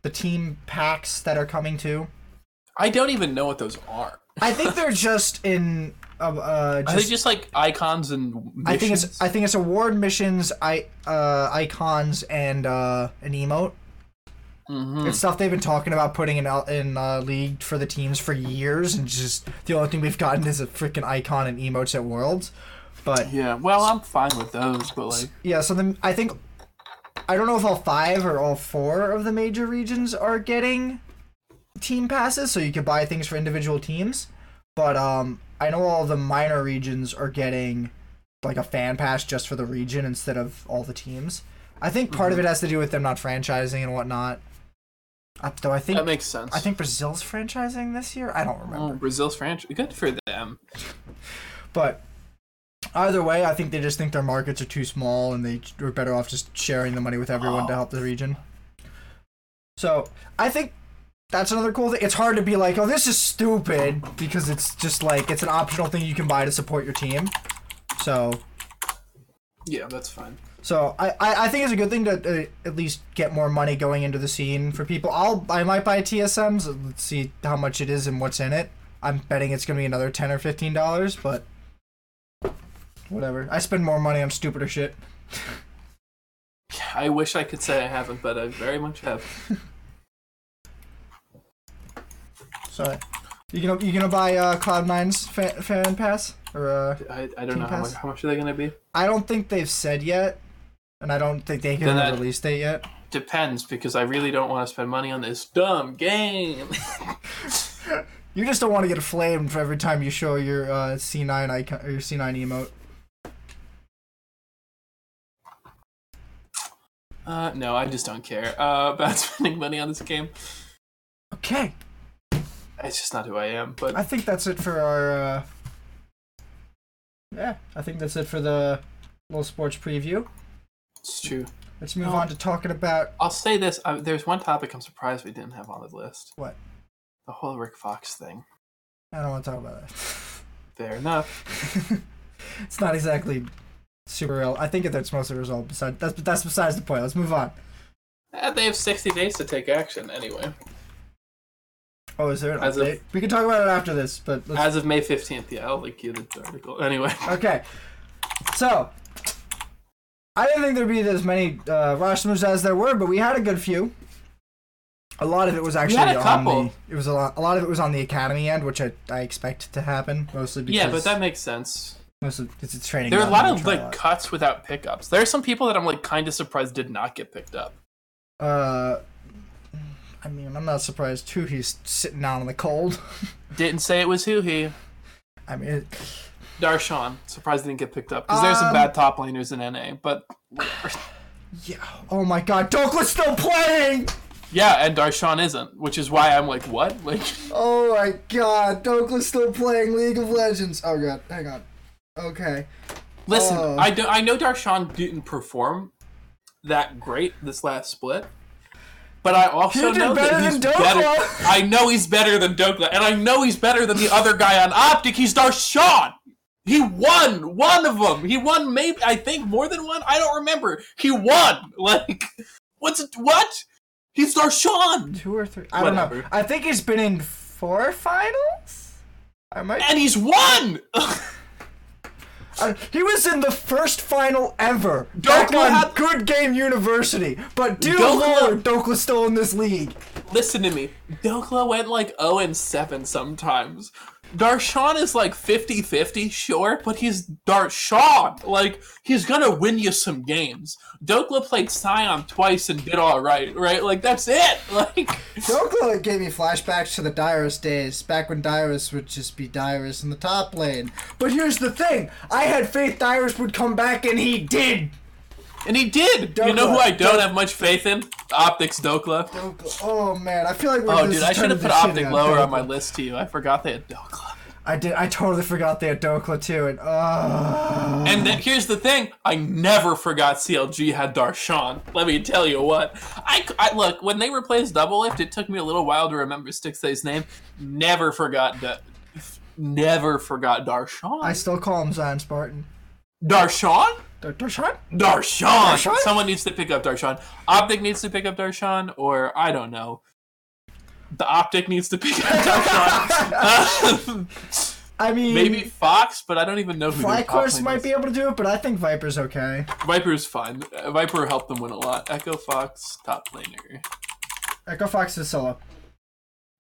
the team packs that are coming too? I don't even know what those are. I think they're just in uh, uh Are they just, just like icons and missions? I think it's I think it's award missions, I uh icons and uh an emote. Mhm. It's stuff they've been talking about putting in in uh, league for the teams for years, and just the only thing we've gotten is a freaking icon and emotes at Worlds. But Yeah. Well, I'm fine with those, but like. yeah, so then I think I don't know if all five or all four of the major regions are getting team passes, so you can buy things for individual teams. But um, I know all the minor regions are getting like a fan pass just for the region instead of all the teams. I think part of it has to do with them not franchising and whatnot. Uh, though I think That makes sense. I think Brazil's franchising this year. I don't remember. Oh, Brazil's franchise. Good for them. [laughs] But either way, I think they just think their markets are too small and they are better off just sharing the money with everyone to help the region. So I think that's another cool thing. It's hard to be like, oh, this is stupid because it's just like it's an optional thing you can buy to support your team. So Yeah, that's fine. so I, I, I think it's a good thing to uh, at least get more money going into the scene for people. I'll I might buy TSMs. Let's see how much it is and what's in it. I'm betting it's gonna be another ten or fifteen dollars, but whatever. I spend more money on stupider shit. [laughs] I wish I could say I haven't, but I very much have. [laughs] So you gonna you gonna buy uh, Cloud 9's fan, fan pass or uh, I, I don't know how much, how much are they to be. I don't think they've said yet, and I don't think they can Then have a that- release date yet. Depends because I really don't want to spend money on this dumb game. [laughs] [laughs] You just don't want to get flamed for every time you show your uh, C9 icon or your C9 emote. uh, no, I just don't care uh, [laughs] about spending money on this game. Okay. It's just not who I am. But I think that's it for our. Uh... Yeah, I think that's it for the little sports preview. it's true. Let's move No. on to talking about. I'll say this: uh, there's one topic I'm surprised we didn't have on the list. What? The whole Rick Fox thing. I don't want to talk about that. Fair enough. [laughs] it's not exactly super real. I think that's mostly result. Besides, that's that's besides the point. Let's move on. Eh, they have 60 days to take action anyway. Oh, is there an As of- we can talk about it after this, but let's As of May 15th, yeah, I'll link you the article. [laughs] Anyway, Okay. So, I didn't think there'd be as many uh, moves as there were, but we had a good few. A lot of it was actually on the. It was a lot. A lot of it was on the academy end, which I, I expect to happen mostly because yeah, but that makes sense. mostly it's, it's training. There are a lot of like lot. cuts without pickups. There are some people that I'm like kind of surprised did not get picked up. Uh, I mean, I'm not surprised too. He's sitting down in the cold. [laughs] Didn't say it was who he. I mean, it, Darshan. Surprised he didn't get picked up because there's some Um, bad top laners in NA. But [laughs] yeah. Oh my God, Dokla's still playing. yeah, and Darshan isn't, which is why I'm like, what? Like, [laughs] Oh my god, Dokla's still playing League of Legends. Oh god, hang on. Okay. listen, Oh. I do, I know Darshan didn't perform that great this last split. But I also know that better he's than better. I know he's better than Dokla, and I know he's better than the other guy on Optic. He's Darshan. He won one of them. He won maybe I think more than one. I don't remember. He won. [laughs] Like what's? What? He's Darshan, Two or three. I don't know. I think he's been in four finals. I might. and he's won. [laughs] Uh, he was in the first final ever. Back on had- Good Game University. But dear Dokla- lord, Dokla's still in this league. Listen to me. Dokla went like 0 and 7 sometimes. Darshan is like 50 50, sure, but he's Darshan. Like, he's gonna win you some games. Dokla played Sion twice and did alright, right? Like, that's it. [laughs] Like, Dokla gave me flashbacks to the Dyrus days, back when Dyrus would just be Dyrus in the top lane. But here's the thing I had faith Dyrus would come back, and he did! And he did. You know who I don't Dok- have much faith in? Optics Dokla. Dokla- Oh man, I feel like we're Oh, dude, I should have put Optic lower on my list to you. I forgot they had Dokla. I did. I totally forgot they had Dokla too, and uh, And here's the thing: I never forgot CLG had Darshan. Let me tell you what. I, I- look when they replaced Doublelift. It took me a little while to remember Stixxay's name. Never forgot. Da- never forgot Darshan. I still call him Zion Spartan. Darshan. Dar- Darshan? Darshan. Darshan? Someone needs to pick up Darshan. Optic needs to pick up Darshan, or I don't know. The Optic needs to pick up [laughs] Darshan. I mean, Maybe Fox, but I don't even know who. might is. be able to do it, but I think Viper's okay. Viper's fine. Viper helped them win a lot. Echo Fox, top laner. Echo Fox is solo.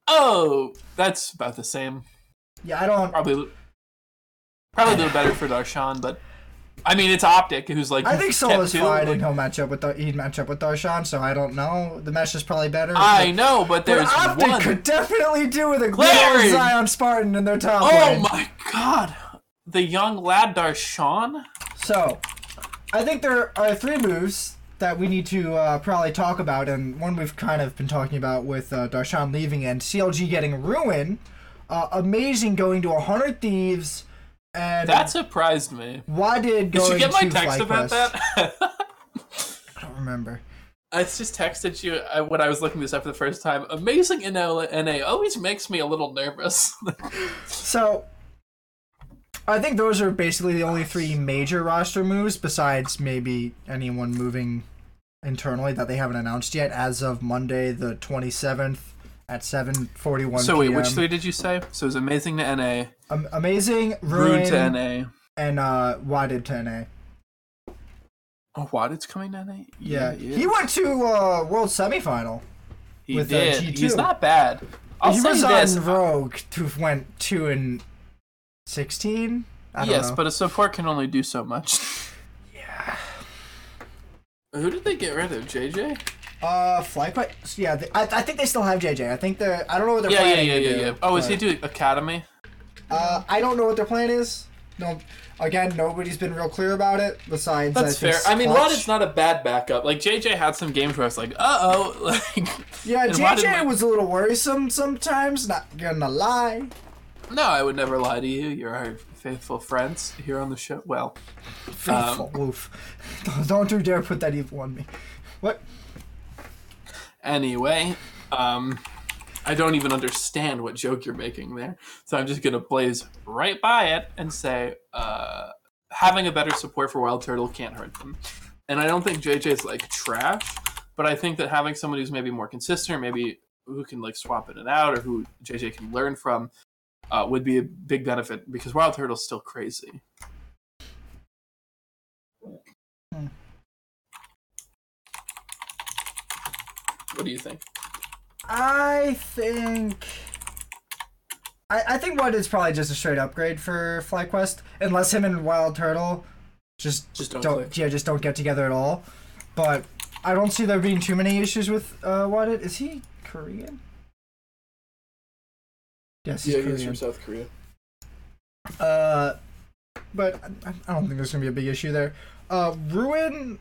Oh, that's about the same. Yeah, I don't. Probably, probably a little better for Darshan, but I mean, it's Optic, who's like. I think Solo's two, fine, and he'll match up with he'd match up with Darshan. So I don't know. The mesh is probably better. I know, but but there's Optic one. could definitely do with a Larry! Zion Spartan in their top Oh lane. my god, the young lad Darshan. So, I think there are three moves that we need to uh, probably talk about, and one we've kind of been talking about with uh, Darshan leaving and CLG getting ruin. Uh, amazing going to 100 Thieves, and That surprised me. why did Did you get my text about that? [laughs] I don't remember. I just texted you uh, when I was looking this up for the first time. Amazing in NA always makes me a little nervous. [laughs] So, I think those are basically the only three major roster moves, besides maybe anyone moving internally that they haven't announced yet, as of Monday the 27th at 7:41 so wait, p.m. which three did you say? So it was amazing to NA, Am- amazing, rude ruin, to NA. and uh, Wadid to NA. Oh, Wadid's coming to NA? Yeah, he, he went to uh, World Semifinal. He with, uh, did. G2. He's not bad. I'll he was this. on Rogue, to went two and sixteen. Yes, know. but a support can only do so much. [laughs] yeah. Who did they get rid of? JJ? Uh, FlyQuest. Yeah, they, I, I think they still have JJ. I think they're. I don't know what they're Yeah, yeah, yeah, yeah, do, yeah. Oh, is he doing Academy? Uh, I don't know what their plan is. No, again, nobody's been real clear about it. Besides, That's I fair. I mean, Clutch. Wadid's not a bad backup. Like JJ had some games where I was like, uh oh, [laughs] like. Yeah, JJ was a little worrisome sometimes. Not gonna lie. No, I would never lie to you. You're our faithful friends here on the show. Well, Faithful. Oof. [laughs] Don't, don't you dare put that evil on me. What? Anyway, um, I don't even understand what joke you're making there. So I'm just gonna blaze right by it and say, uh, having a better support for Wild Turtle can't hurt them. And I don't think JJ's like trash, but I think that having someone who's maybe more consistent, or maybe who can like swap in and out, or who JJ can learn from, uh, would be a big benefit because Wild Turtle's still crazy. Hmm. What do you think? I think. I, I think Wadid is probably just a straight upgrade for FlyQuest, unless him and Wild Turtle just Just don't don't yeah just don't get together at all. But I don't see there being too many issues with uh, what it is he Korean? Yes, he's Korean. from South Korea. Uh, but I, I don't think there's gonna be a big issue there. Uh, Ruin.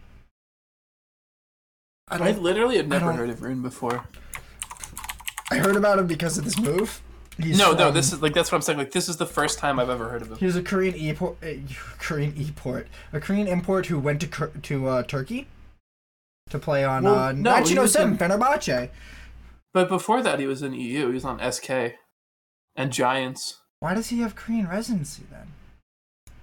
I I literally had never heard of Ruin before. I heard about him because of this move. He's no, no, from- this is like that's what I'm saying. Like this is the first time I've ever heard of him. He was a Korean e-port, uh, Korean e-port, a Korean import who went to to uh, Turkey to play on Well, uh, no, he was 1907 in- Fenerbahce. But before that, he was in EU. He was on SK and Giants. Why does he have Korean residency then?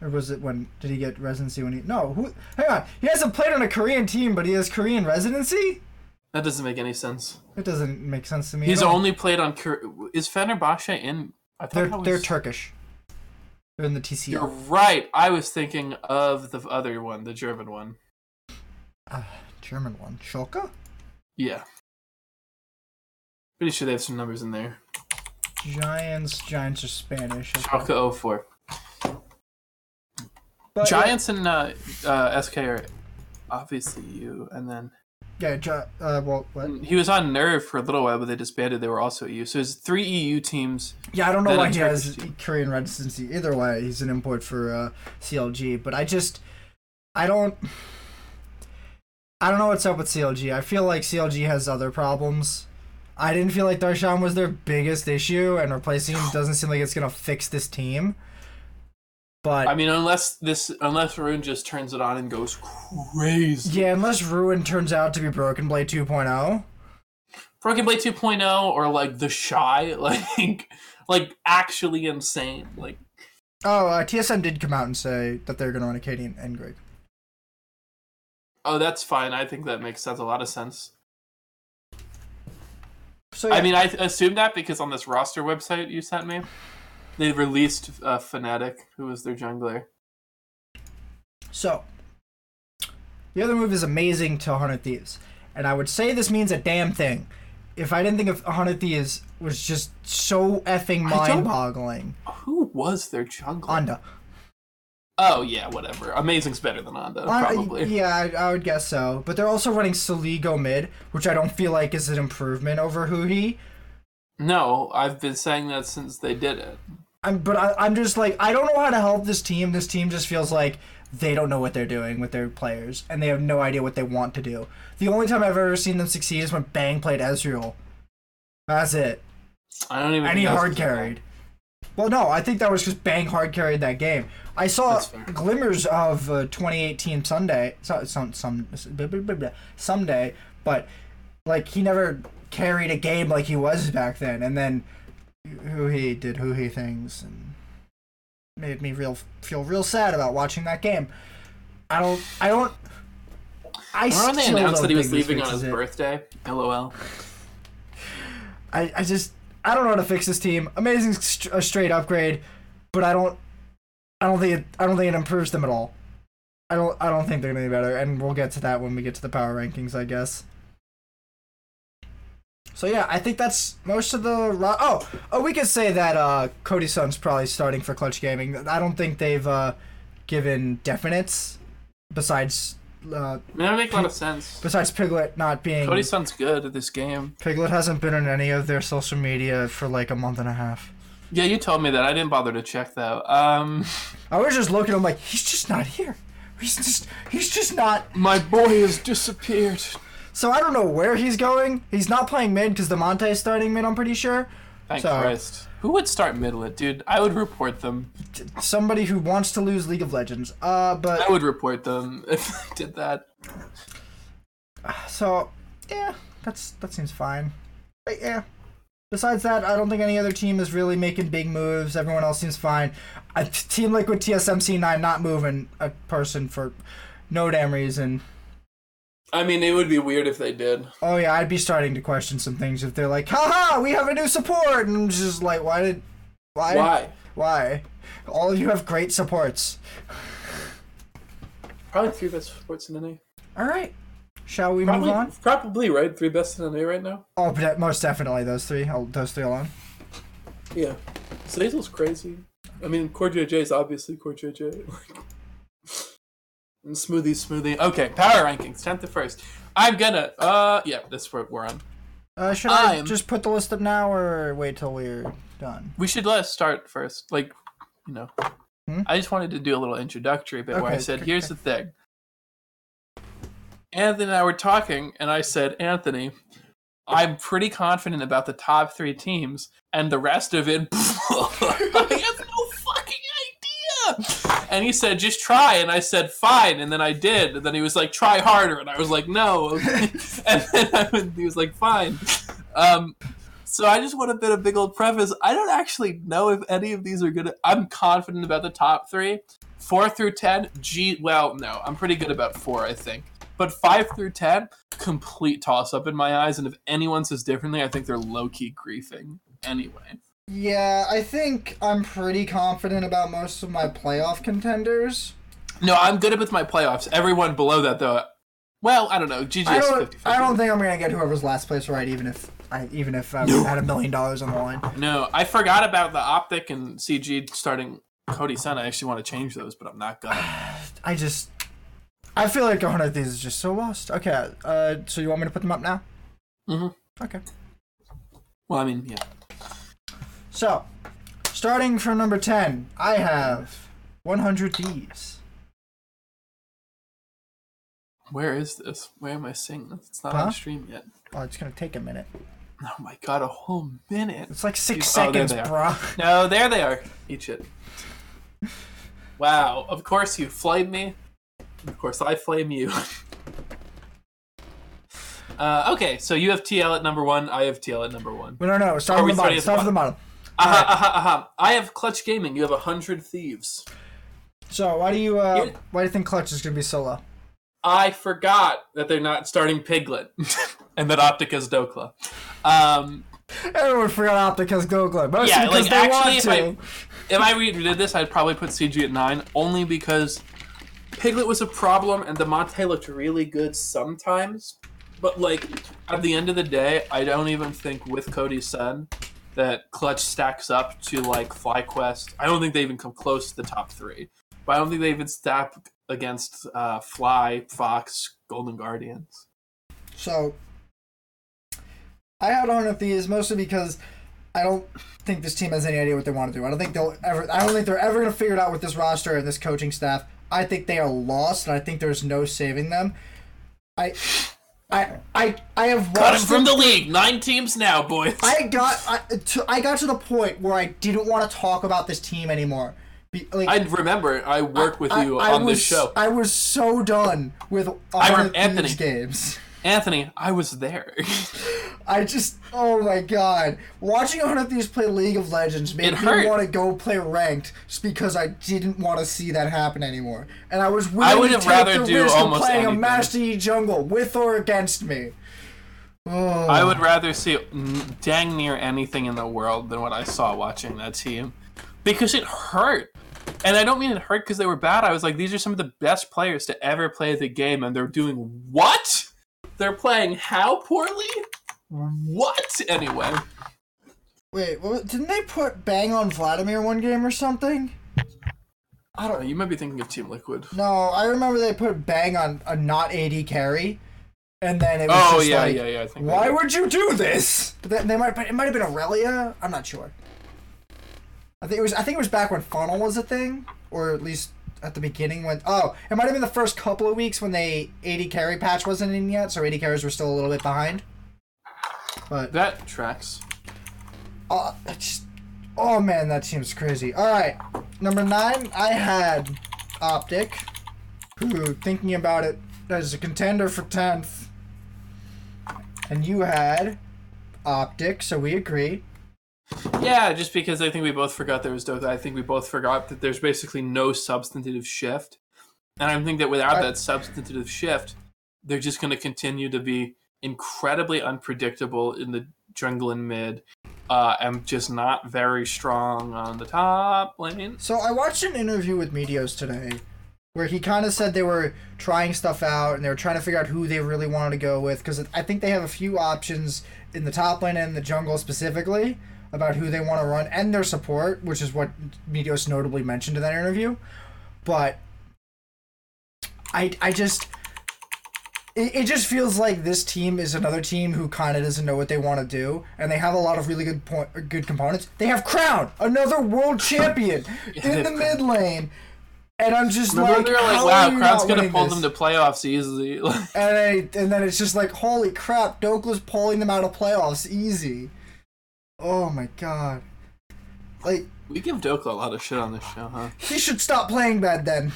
Or was it when did he get residency when he No, who hang on. He hasn't played on a Korean team, but he has Korean residency? That doesn't make any sense. It doesn't make sense to me. He's only played on. Is Fenerbahce in? I thought they're was- they're Turkish. They're in the TCL. You're right. I was thinking of the other one, the German one. Uh, German one. Schalke? Yeah. Pretty sure they have some numbers in there. Giants. Giants are Spanish. okay. Schalke 04. But, Giants and uh, uh, SK are obviously you, and then Yeah, yeah uh, well, what? he was on Nerve for a little while, but they disbanded. They were also EU. So there's three EU teams. Yeah, I don't know why he has team. Korean residency. Either way, he's an import for uh, CLG. But I just, I don't, I don't know what's up with CLG. I feel like CLG has other problems. I didn't feel like Darshan was their biggest issue, and replacing him [gasps] doesn't seem like it's gonna fix this team. But I mean, unless this, unless Ruin just turns it on and goes crazy. yeah, unless Ruin turns out to be Broken Blade oh, 2.0. Broken Blade 2.0 or like TheShy, [laughs] like, like actually insane. Like, Oh, uh, TSM did come out and say that they're gonna run Akaadian and, and Grig. oh, that's fine. I think that makes sense. A lot of sense. So yeah, I mean, I assume that because on this roster website you sent me, they released uh, Fnatic, who was their jungler. So, the other move is amazing to 100 Thieves. And I would say this means a damn thing. If I didn't think of 100 Thieves was just so effing mind boggling. Who was their jungler? AnDa. oh yeah, whatever. Amazing's better than AnDa, probably. yeah, I, I would guess so. But they're also running Soligo mid, which I don't feel like is an improvement over Huhi. No, I've been saying that since they did it. I'm, but I, I'm just like, I don't know how to help this team. This team just feels like they don't know what they're doing with their players, and they have no idea what they want to do. The only time I've ever seen them succeed is when Bang played Ezreal. That's it. I don't even. And he hard carried. Well, no, I think that was just Bang hard carried that game. I saw glimmers of uh, 2018 Ssumday, so, some some someday, but like he never carried a game like he was back then. And then who he did who he things and made me real feel real sad about watching that game. I don't. I don't. I Remember when they announced that he was leaving on his it. birthday? LOL. I, I just I don't know how to fix this team. Amazing, st- a straight upgrade, but I don't I don't think it, I don't think it improves them at all. I don't I don't think they're gonna be better, and we'll get to that when we get to the power rankings, I guess. So yeah, I think that's most of the ro- oh oh we could say that uh, Cody Sun's probably starting for Clutch Gaming. I don't think they've uh, given definites besides uh, I mean, that make a lot of sense. besides Piglet not being Cody sounds good at this game. Piglet hasn't been on any of their social media for like a month and a half. Yeah, you told me that. I didn't bother to check though. Um, I was just looking. I'm like, he's just not here. He's just, he's just not. my boy has disappeared. So I don't know where he's going. He's not playing mid because Damonte is starting mid. I'm pretty sure. Thank So- Christ. Who would start midlet, dude? I would report them. Somebody who wants to lose League of Legends. Uh, but I would report them [laughs] if they did that. so yeah, that's that seems fine. But yeah. Besides that, I don't think any other team is really making big moves. Everyone else seems fine. A team Liquid TSMC9 not moving a person for no damn reason. I mean, it would be weird if they did. Oh yeah, I'd be starting to question some things if they're like, haha, we have a new support, and I'm just like, why did, why, Why? why? All of you have great supports. Probably three best supports in NA. All right, shall we Probably, move on? probably right. Three best in NA right now. Oh, but most definitely those three. those three alone. Yeah. Zeyzal's crazy. I mean, Core JJ is obviously Core JJ. [laughs] Smoothie, Smoothie. Okay, power rankings, 10th to 1st. I'm gonna, uh, yeah, that's what we're on. Uh, should I I'm- just put the list up now or wait till we're done? We should let us start first. Like, you know, Hmm? I just wanted to do a little introductory bit where I said, okay, here's the thing. Anthony and I were talking, and I said, Anthony, I'm pretty confident about the top three teams, and the rest of it, [laughs] [laughs] I have no fucking idea. And he said, just try. And I said, fine. And then I did. And then he was like, try harder. And I was like, no. [laughs] and then I, he was like, fine. Um, So I just want to put a big old preface. I don't actually know if any of these are good. I'm confident about the top three. Four through ten, G. Well, no, I'm pretty good about four, I think. But five through ten, complete toss up in my eyes. And if anyone says differently, I think they're low key griefing. Anyway. Yeah, I think I'm pretty confident about most of my playoff contenders. No, I'm good with my playoffs. Everyone below that, though. Well, I don't know. GGS I don't, 50 I don't think I'm gonna get whoever's last place right, even if I even if I had a million dollars on the line. No, I forgot about the optic and CG starting Cody Sun. I actually want to change those, but I'm not gonna. [sighs] I just, I feel like one of these is just so lost. Okay, uh, so you want me to put them up now? Mm-hmm. Okay. Well, I mean, yeah. So, starting from number ten, I have 100 Thieves. Where is this? Where am I seeing this? It's not Huh? on stream yet. Oh, it's gonna take a minute. Oh my god, a whole minute. It's like six Oh, there seconds, they are. bro. No, there they are. Eat shit. Wow, of course you flame me. Of course I flame you. [laughs] uh, okay, so you have TL at number one. I have TL at number one. No, no, no. Start Are from we the starting bottom. at the Start from the bottom. Aha, aha, aha. I have Clutch Gaming. You have a hundred thieves. So, why do you uh, You- why do you think Clutch is gonna be so low? I forgot that they're not starting Piglet [laughs] and that Optic is Dokla. Um, Everyone forgot Optic has Dokla. Mostly Yeah, because like, they actually, want if to. I- if I redid this, I'd probably put CG at nine, only because Piglet was a problem and Damonte looked really good sometimes. But like at the end of the day, I don't even think with Cody's son that Clutch stacks up to like FlyQuest. I don't think they even come close to the top three. But I don't think they even stack against uh, Fly, Fox, Golden Guardians. So, I had on of these mostly because I don't think this team has any idea what they want to do. I don't think they'll ever. I don't think they're ever going to figure it out with this roster and this coaching staff. I think they are lost, and I think there's no saving them. I, I, I, I have Cut him from the league. Nine teams now, boys. I got I, to, I got to the point where I didn't want to talk about this team anymore. Be, like, I remember I worked with you I on was, this show. I was so done with I all rem- of Anthony. these games. Anthony, I was there. I just, oh my god, watching one of these play League of Legends made It me want to go play ranked just because I didn't want to see that happen anymore, and I was willing I would to have take rather the do risk of playing anything. a Master Yi jungle with or against me. Oh. I would rather see dang near anything in the world than what I saw watching that team because it hurt. And I don't mean it hurt because they were bad. I was like, these are some of the best players to ever play the game, and they're doing what? They're playing how poorly? What? Anyway, Wait, what, didn't they put Bang on Vladimir one game or something? I don't. Know. You might be thinking of Team Liquid. No, I remember they put Bang on a not AD carry, and then it was Oh just yeah, like, yeah, yeah. I think. Why would you do this? But they, they might. It might have been Aurelia. I'm not sure. I think it was. I think it was back when funnel was a thing, or at least at the beginning when. Oh, it might have been the first couple of weeks when they AD carry patch wasn't in yet, so AD carries were still a little bit behind. But that tracks? Uh, it's just, oh man, that seems crazy. All right, number nine, I had Optic, who thinking about it as a contender for tenth, and you had Optic, so we agree. Yeah, just because I think we both forgot there was Dokla. I think we both forgot that there's basically no substantive shift. And I think that without I- that substantive shift, they're just going to continue to be incredibly unpredictable in the jungle and mid, uh, and just not very strong on the top lane. So I watched an interview with Meteos today, where he kind of said they were trying stuff out and they were trying to figure out who they really wanted to go with because I think they have a few options in the top lane and the jungle specifically about who they want to run and their support, which is what Meteos notably mentioned in that interview. But I I just it, it just feels like this team is another team who kind of doesn't know what they want to do, and they have a lot of really good point, good components. They have Crown, another world champion, Yeah, [laughs] in the have mid lane, and I'm just Remember, like, they were like, how wow, Crown's going to pull this? them to playoffs easily. [laughs] and I, and then it's just like, holy crap, Dokla's pulling them out of playoffs easy. Oh my god, like we give Dokla a lot of shit on this show, huh? he should stop playing bad then.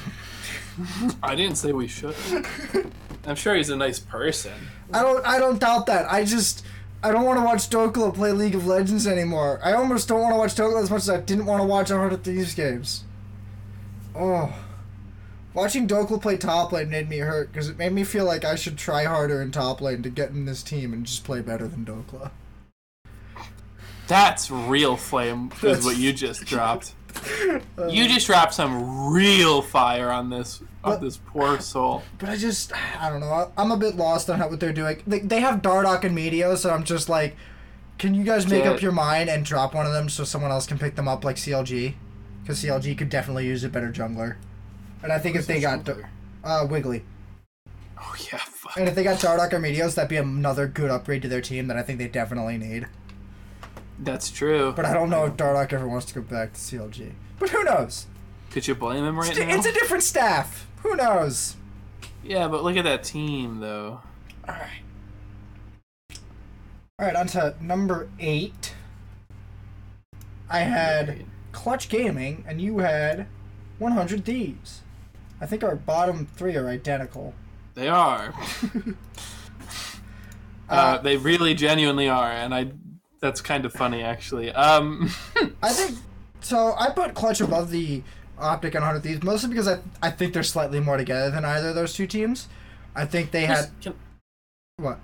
I didn't say we should. [laughs] I'm sure he's a nice person. I don't I don't doubt that. I just I don't want to watch Dokla play League of Legends anymore. I almost don't want to watch Dokla as much as I didn't want to watch Heart of Thieves games. Oh. Watching Dokla play top lane made me hurt because it made me feel like I should try harder in top lane to get in this team and just play better than Dokla. That's real flame, is what you just [laughs] dropped. You just dropped some real fire on this on this poor soul. But I just, I don't know. I'm a bit lost on how what they're doing. They, they have Dardoch and Meteos, so I'm just like, can you guys make Get- up your mind and drop one of them so someone else can pick them up like CLG? Because CLG could definitely use a better jungler. And I think if they got uh, Wiggily, Oh yeah, fuck. and if they got Dardoch or Meteos, that'd be another good upgrade to their team that I think they definitely need. That's true. But I don't know if Dardoch ever wants to go back to CLG. But who knows? Could you blame him right It's, now? it's a different staff. Who knows? Yeah, but look at that team though. All right. All right, on to number eight. I had Clutch Gaming, and you had 100 Thieves. I think our bottom three are identical. They are. [laughs] uh, they really genuinely are, and I. That's kind of funny, actually. Um, [laughs] I think so. I put Clutch above the Optic and 100 Thieves mostly because I I think they're slightly more together than either of those two teams. I think they had can- what?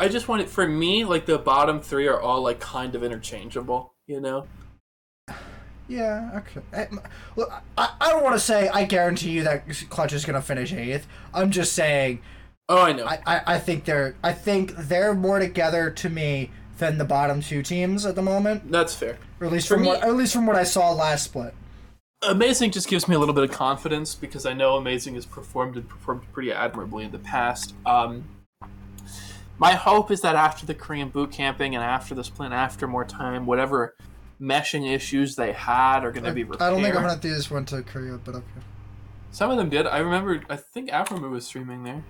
I just want it for me. Like the bottom three are all like kind of interchangeable. You know. [sighs] Yeah, okay. I, look, I, I don't want to say I guarantee you that Clutch is gonna finish eighth. I'm just saying Oh, I know. I, I, I think they're I think they're more together to me than the bottom two teams at the moment. That's fair. Or at least For from me- what at least from what I saw last split. Amazing just gives me a little bit of confidence because I know Amazing has performed and performed pretty admirably in the past. Um, my hope is that after the Korean boot camping and after the split, after more time, whatever meshing issues they had are going to be repaired. I don't think 100 Thieves went to do this one to Korea, but okay. Some of them did. I remember. I think Aphromoo was streaming there.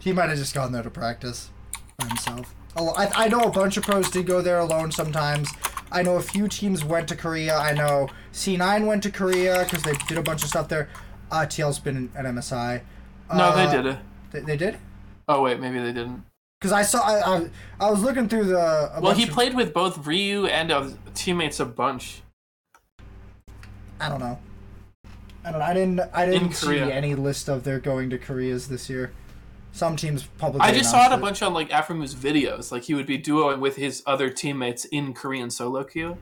He might have just gone there to practice by himself. I, I know a bunch of pros did go there alone sometimes. I know a few teams went to Korea. I know C9 went to Korea because they did a bunch of stuff there. Uh, TL's been at MSI. No, Uh, they did it. They, they did? Oh wait, maybe they didn't. Because I saw, I, I, I was looking through the. Well, he of- played with both Ryu and uh, teammates a bunch. I don't know. I don't. know. I didn't. I didn't see any list of their going to Koreas this year. Some teams publicly. I just saw it a bunch on like Aphromoo's videos. Like he would be duoing with his other teammates in Korean solo queue.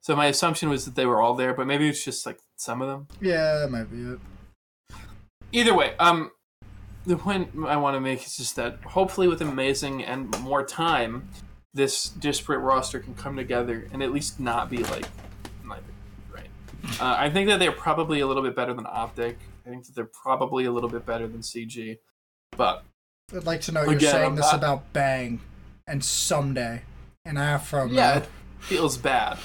So my assumption was that they were all there, but maybe it's just like some of them. Yeah, that might be it. Either way, um, the point I want to make is just that hopefully with amazing and more time, this disparate roster can come together and at least not be like, like right. Uh, I think that they're probably a little bit better than Optic. I think that they're probably a little bit better than CG, but I'd like to know you're saying I'm this not- about Bang and Ssumday and Afro. yeah, uh, it feels bad.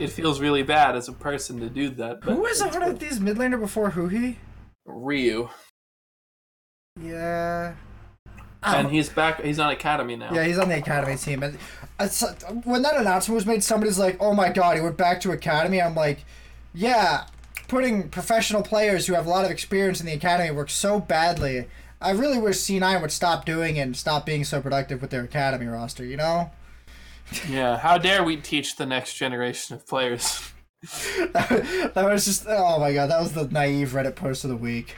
It feels really bad as a person to do that. But Who was one of these mid laner before Huhi? Ryu, Yeah. And he's back. He's on Academy now. yeah, he's on the academy team, and when that announcement was made, somebody's like, "Oh my god, he went back to academy." I'm like, "Yeah, putting professional players who have a lot of experience in the academy works so badly. I really wish C9 would stop doing it and stop being so productive with their academy roster. You know." [laughs] Yeah, how dare we teach the next generation of players? [laughs] that was just oh my god, that was the naive Reddit post of the week.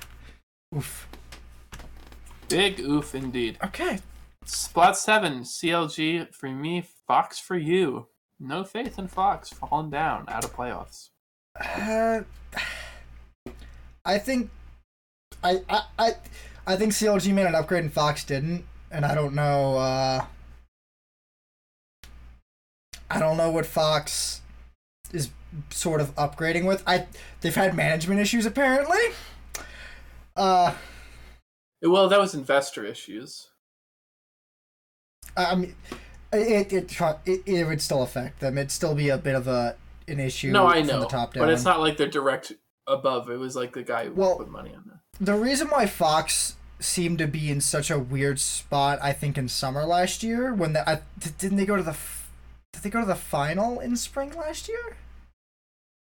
Oof. Big oof indeed. Okay. Splat 7, CLG for me, Fox for you. No faith in Fox, falling down out of playoffs. Uh, I think I, I I I think CLG made an upgrade and Fox didn't, and I don't know. Uh, I don't know what Fox is sort of upgrading with. I they've had management issues apparently. Uh, Well, that was investor issues. I mean, it it, it it would still affect them. It'd still be a bit of a an issue. No, I from know. the top down. But it's not like they're direct above. It was like the guy who Well- put money on that. The reason why Fox seemed to be in such a weird spot, I think, in summer last year, when the, I, didn't they go to the f- did they go to the final in spring last year?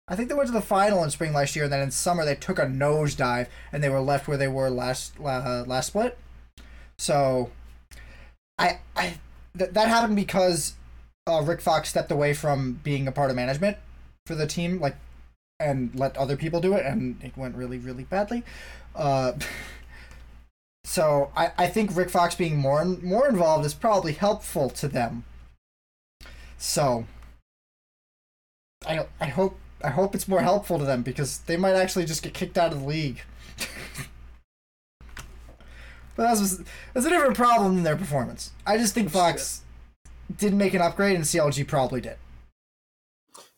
I think they went to the final in spring last year, and then in summer they took a nosedive, and they were left where they were last uh, last split. So, I th- that happened because uh, Rick Fox stepped away from being a part of management for the team, like, and let other people do it, and it went really, really badly. Uh, [laughs] so I, I think Rick Fox being more more involved is probably helpful to them. So I I hope I hope it's more helpful to them because they might actually just get kicked out of the league. [laughs] but that's that's a different problem than their performance. I just think Fox didn't make an upgrade, and CLG probably did.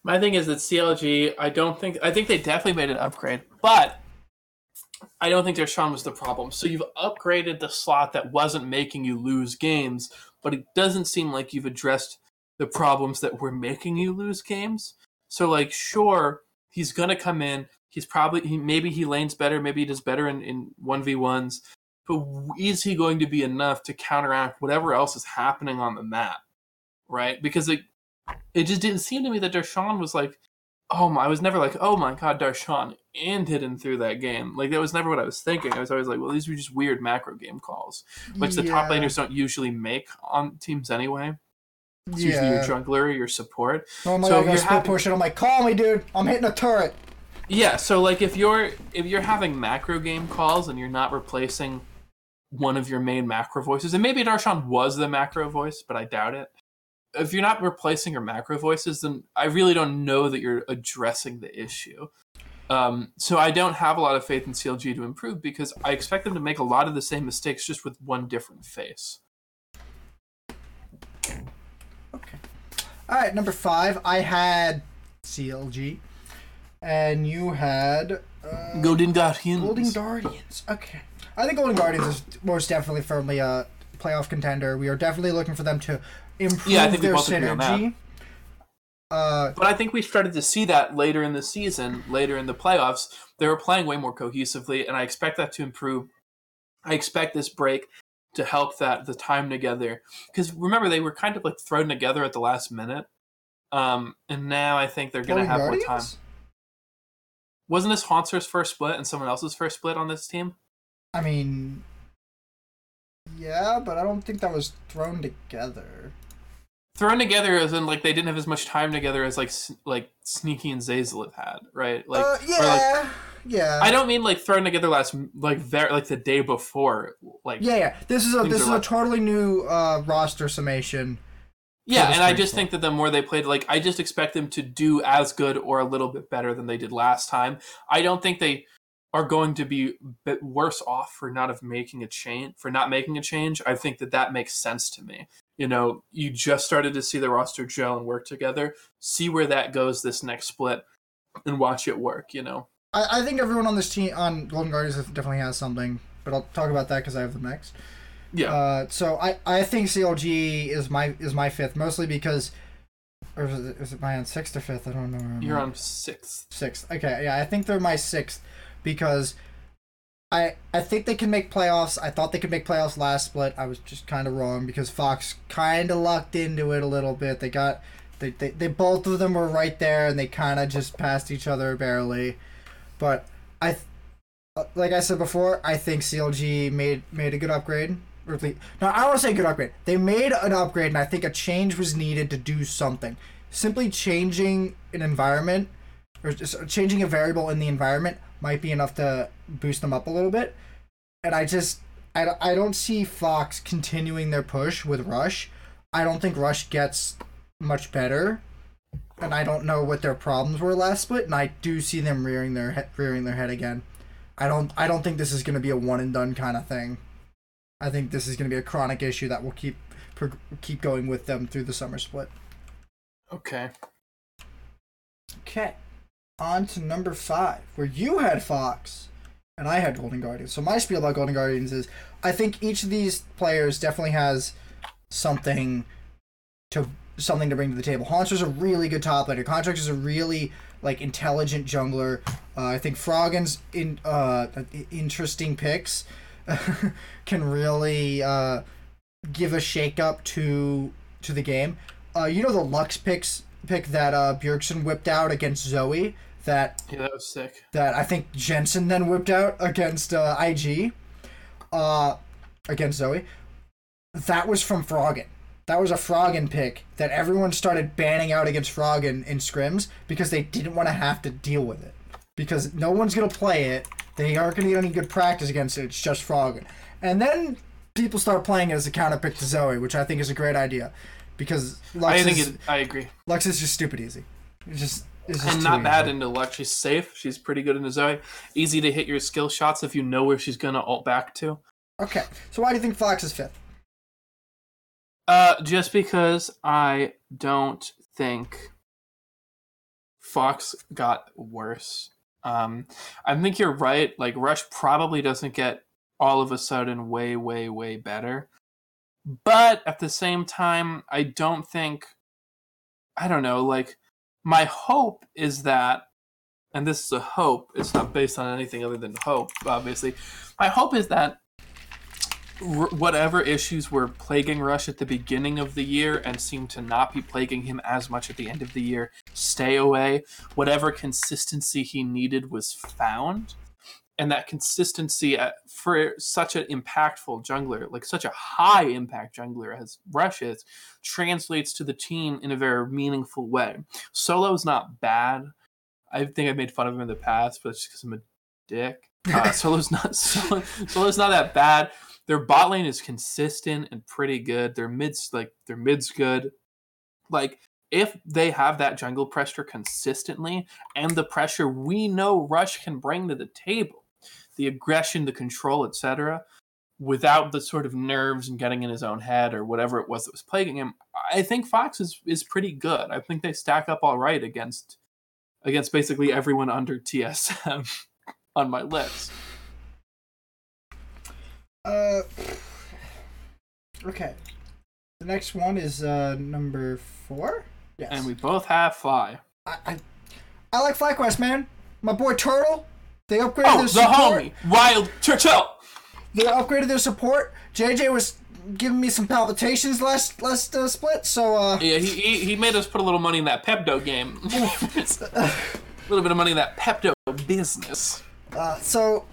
My thing is that CLG, I don't think I think they definitely made an upgrade, but I don't think Darshan was the problem. So you've upgraded the slot that wasn't making you lose games, but it doesn't seem like you've addressed the problems that were making you lose games. So like, sure, he's gonna come in. He's probably he, maybe he lanes better, maybe he does better in in one v ones. But is he going to be enough to counteract whatever else is happening on the map? Right? Because it it just didn't seem to me that Darshan was like, oh my, I was never like, oh my god, Darshan and hidden through that game. Like that was never what I was thinking. I was always like, well, these were just weird macro game calls, which the top Yeah. laners don't usually make on teams anyway. It's Yeah. usually your jungler or your support. Oh my So god, I you're split happy- push it. I'm like, call me, dude. I'm hitting a turret. Yeah, so like if you're if you're having macro game calls and you're not replacing one of your main macro voices, and maybe Darshan was the macro voice, but I doubt it. If you're not replacing your macro voices, then I really don't know that you're addressing the issue. Um, so I don't have a lot of faith in CLG to improve because I expect them to make a lot of the same mistakes just with one different face. Okay. All right, number five. I had CLG, and you had uh, Golden Guardians. Golden Guardians. Okay. I think Golden Guardians is most definitely firmly a playoff contender. We are definitely looking for them to improve Yeah, I think we their both agree on that. synergy. Uh, But I think we started to see that later in the season, later in the playoffs. They were playing way more cohesively, and I expect that to improve. I expect this break to help that the time together. Because remember, they were kind of like thrown together at the last minute. Um, and now I think they're going to have more time. Wasn't this Hauntzer's first split and someone else's first split on this team? I mean, yeah, but I don't think that was thrown together. Thrown together as in like they didn't have as much time together as like like Sneaky and Zeyzal have had, right? Like, uh, or, like, yeah, yeah. I don't mean like thrown together last like very like the day before, like Yeah, yeah. This is a this is a like- totally new uh, roster summation. Yeah, and I just think that the more they played, like I just expect them to do as good or a little bit better than they did last time. I don't think they are going to be bit worse off for not of making a change for not making a change. I think that that makes sense to me. You know, you just started to see the roster gel and work together. See where that goes this next split, and watch it work. You know. I, I think everyone on this team on Golden Guardians definitely has something, but I'll talk about that because I have them next. Yeah. Uh, so I, I think CLG is my is my fifth, mostly because, or is it, is it my on sixth or fifth? I don't know. You're on sixth. sixth. Okay, yeah, I think they're my sixth because I I think they can make playoffs. I thought they could make playoffs last split. I was just kind of wrong because Fox kind of lucked into it a little bit. They got they, they, they both of them were right there and they kind of just passed each other barely. But I uh, like I said before, I think CLG made made a good upgrade. Least, no, I don't want to say good upgrade. They made an upgrade, and I think a change was needed to do something. Simply changing an environment or just changing a variable in the environment might be enough to boost them up a little bit. And I just I, don't- I don't see Fox continuing their push with Rush. I don't think Rush gets much better. And I don't know what their problems were last split, and I do see them rearing their he- rearing their head again. I don't I don't think this is going to be a one and done kind of thing. I think this is going to be a chronic issue that will keep prog- keep going with them through the summer split. Okay. Okay. On to number five, where you had Fox and I had Golden Guardians. So my spiel about Golden Guardians is I think each of these players definitely has something to something to bring to the table. Hauntzer's a really good top laner. Contractz is a really like intelligent jungler. Uh, I think Froggen's in uh interesting picks [laughs] can really uh give a shake up to to the game. Uh, you know the Lux picks pick that uh Bjergsen whipped out against Zoe that Yeah, that was sick. that I think Jensen then whipped out against uh, IG, uh, against Zoe. That was from Froggen. that was a Froggen pick that everyone started banning out against Froggen in scrims because they didn't want to have to deal with it. Because no one's gonna play it, they aren't gonna get any good practice against it. It's just Froggen, and then people start playing it as a counter pick to Zoe, which I think is a great idea. Because Lux I think is, it, I agree. Lux is just stupid easy. It's just it's just And not bad easy. into luck. She's safe. She's pretty good in the Zoe. Easy to hit your skill shots if you know where she's gonna alt back to. Okay, so why do you think Fox is fifth? Uh, just because I don't think Fox got worse. Um, I think you're right. Like Rush probably doesn't get all of a sudden way, way, way better. But at the same time, I don't think. I don't know. Like my hope is that, and this is a hope. It's not based on anything other than hope. Obviously, my hope is that r- whatever issues were plaguing Rush at the beginning of the year and seem to not be plaguing him as much at the end of the year stay away. Whatever consistency he needed was found. And that consistency at, for such an impactful jungler, like such a high impact jungler as Rush is, translates to the team in a very meaningful way. Solo is not bad. I think I've made fun of him in the past, but it's just because I'm a dick. Uh, [laughs] Solo's not [laughs] Solo, Solo's not that bad. Their bot lane is consistent and pretty good. Their mid's like their mid's good. Like if they have that jungle pressure consistently and the pressure we know Rush can bring to the table, the aggression, the control, etc., without the sort of nerves and getting in his own head or whatever it was that was plaguing him, I think Fox is is pretty good. I think they stack up all right against against basically everyone under TSM [laughs] on my list. Uh, okay. The next one is uh number four. Yes. And we both have Fly. I, I, I like FlyQuest, man. My boy Turtle. They upgraded Oh, their the support. homie, Wild Churchill. They upgraded their support. JayJ was giving me some palpitations last last uh, split, so uh, Yeah, he, he he made us put a little money in that Pepto game. a [laughs] [laughs] little bit of money in that Pepto business. uh so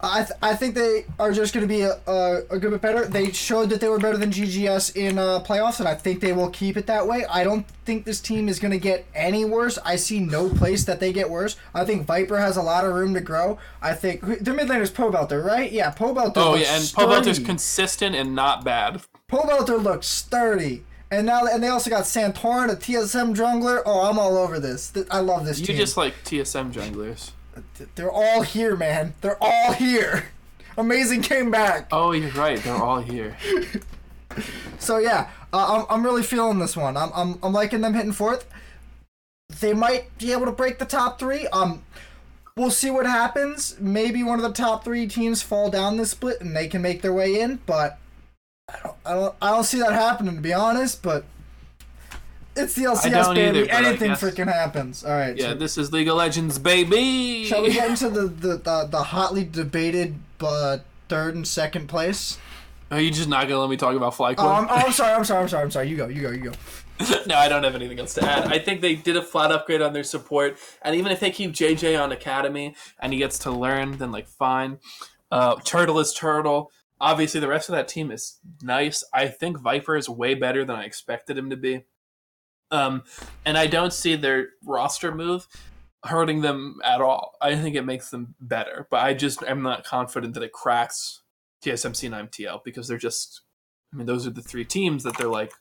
I th- I think they are just going to be a, a, a good bit better. They showed that they were better than GGS in uh, playoffs, and I think they will keep it that way. I don't think this team is going to get any worse. I see no place that they get worse. I think V1per has a lot of room to grow. I think their mid laner's Pobelter, right? Yeah, Pobelter. Oh looks yeah, and Pobelter's consistent and not bad. Pobelter looks sturdy. And now, and they also got Santorin, a TSM jungler. Oh, I'm all over this. I love this You team. just like TSM junglers. They're all here, man. They're all here. Amazing came back. Oh, you're right. They're all here. [laughs] So yeah, uh, I'm, I'm really feeling this one. I'm, I'm I'm liking them hitting fourth. They might be able to break the top three. Um, we'll see what happens. Maybe one of the top three teams fall down this split and they can make their way in. But I don't I don't I don't see that happening to be honest. But it's the LCS baby. either, but Anything freaking happens. All right. Yeah, so this is League of Legends, baby. shall we get into the the, the, the hotly debated uh, third and second place? Are you just not gonna let me talk about FlyQuest? Oh, I'm, oh, [laughs] I'm sorry. I'm sorry. I'm sorry. I'm sorry. You go. You go. You go. [laughs] no, I don't have anything else to add. I think they did a flat upgrade on their support, and even if they keep JayJ on Academy and he gets to learn, then like fine. Uh, Turtle is Turtle. Obviously, the rest of that team is nice. I think V1per is way better than I expected him to be. Um, and I don't see their roster move hurting them at all. I think it makes them better, but I just am not confident that it cracks TSMC and MTL because they're just. I mean, those are the three teams that they're like,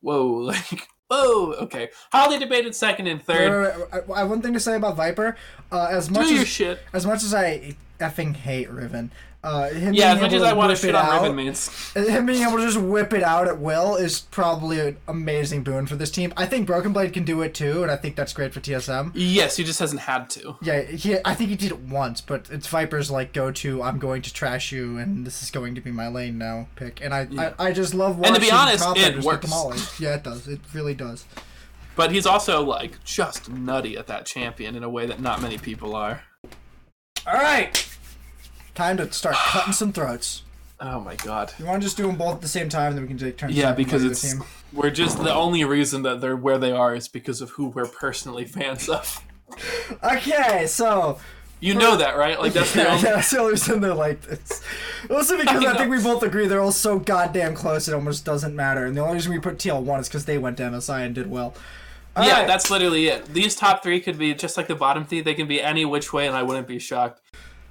whoa, [laughs] like, whoa, okay. Hotly debated second and third. Wait, wait, wait, I have one thing to say about V1per. Uh, as Do much your as shit. as much as I effing hate Riven, uh, him Yeah, as much as I want to whip shit on out- Riven means. him being able to just whip it out at will is probably an amazing boon for this team. I think Broken Blade can do it too, and I think that's great for TSM. Yes, he just hasn't had to. Yeah, he, I think he did it once, but it's V1per's like go to. I'm going to trash you, and this is going to be my lane now pick. And I, Yeah. I, I just love watching. And to be honest, top it laners get works. Yeah, it does. It really does. But he's also, like, just nutty at that champion in a way that not many people are. All right, time to start cutting some throats. Oh my god. You want to just do them both at the same time, then we can take turns. Yeah, because it's. team. We're just. The only reason that they're where they are is because of who we're personally fans of. Okay, so You know that, right? Like that's the only. yeah, that's the only reason they're like this. Also because I I, think we both agree they're all so goddamn close it almost doesn't matter. And the only reason we put TL one is because they went to MSI and did well. All yeah, right. that's literally it. These top three could be just like the bottom three. They can be any which way, and I wouldn't be shocked.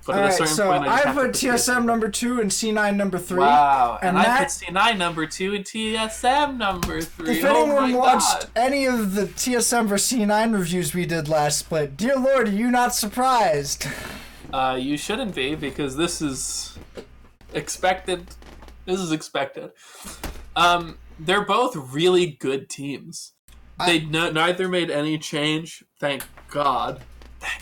But all at a certain So point, I, just I have to put TSM number two and C9 number three. Wow, and, and I that- put C9 number two and TSM number three. If oh anyone my watched God. any of the TSM vs C9 reviews we did last split, dear lord, are you not surprised? Uh, you shouldn't be because this is expected. This is expected. Um, they're both really good teams. They no, neither made any change. Thank God.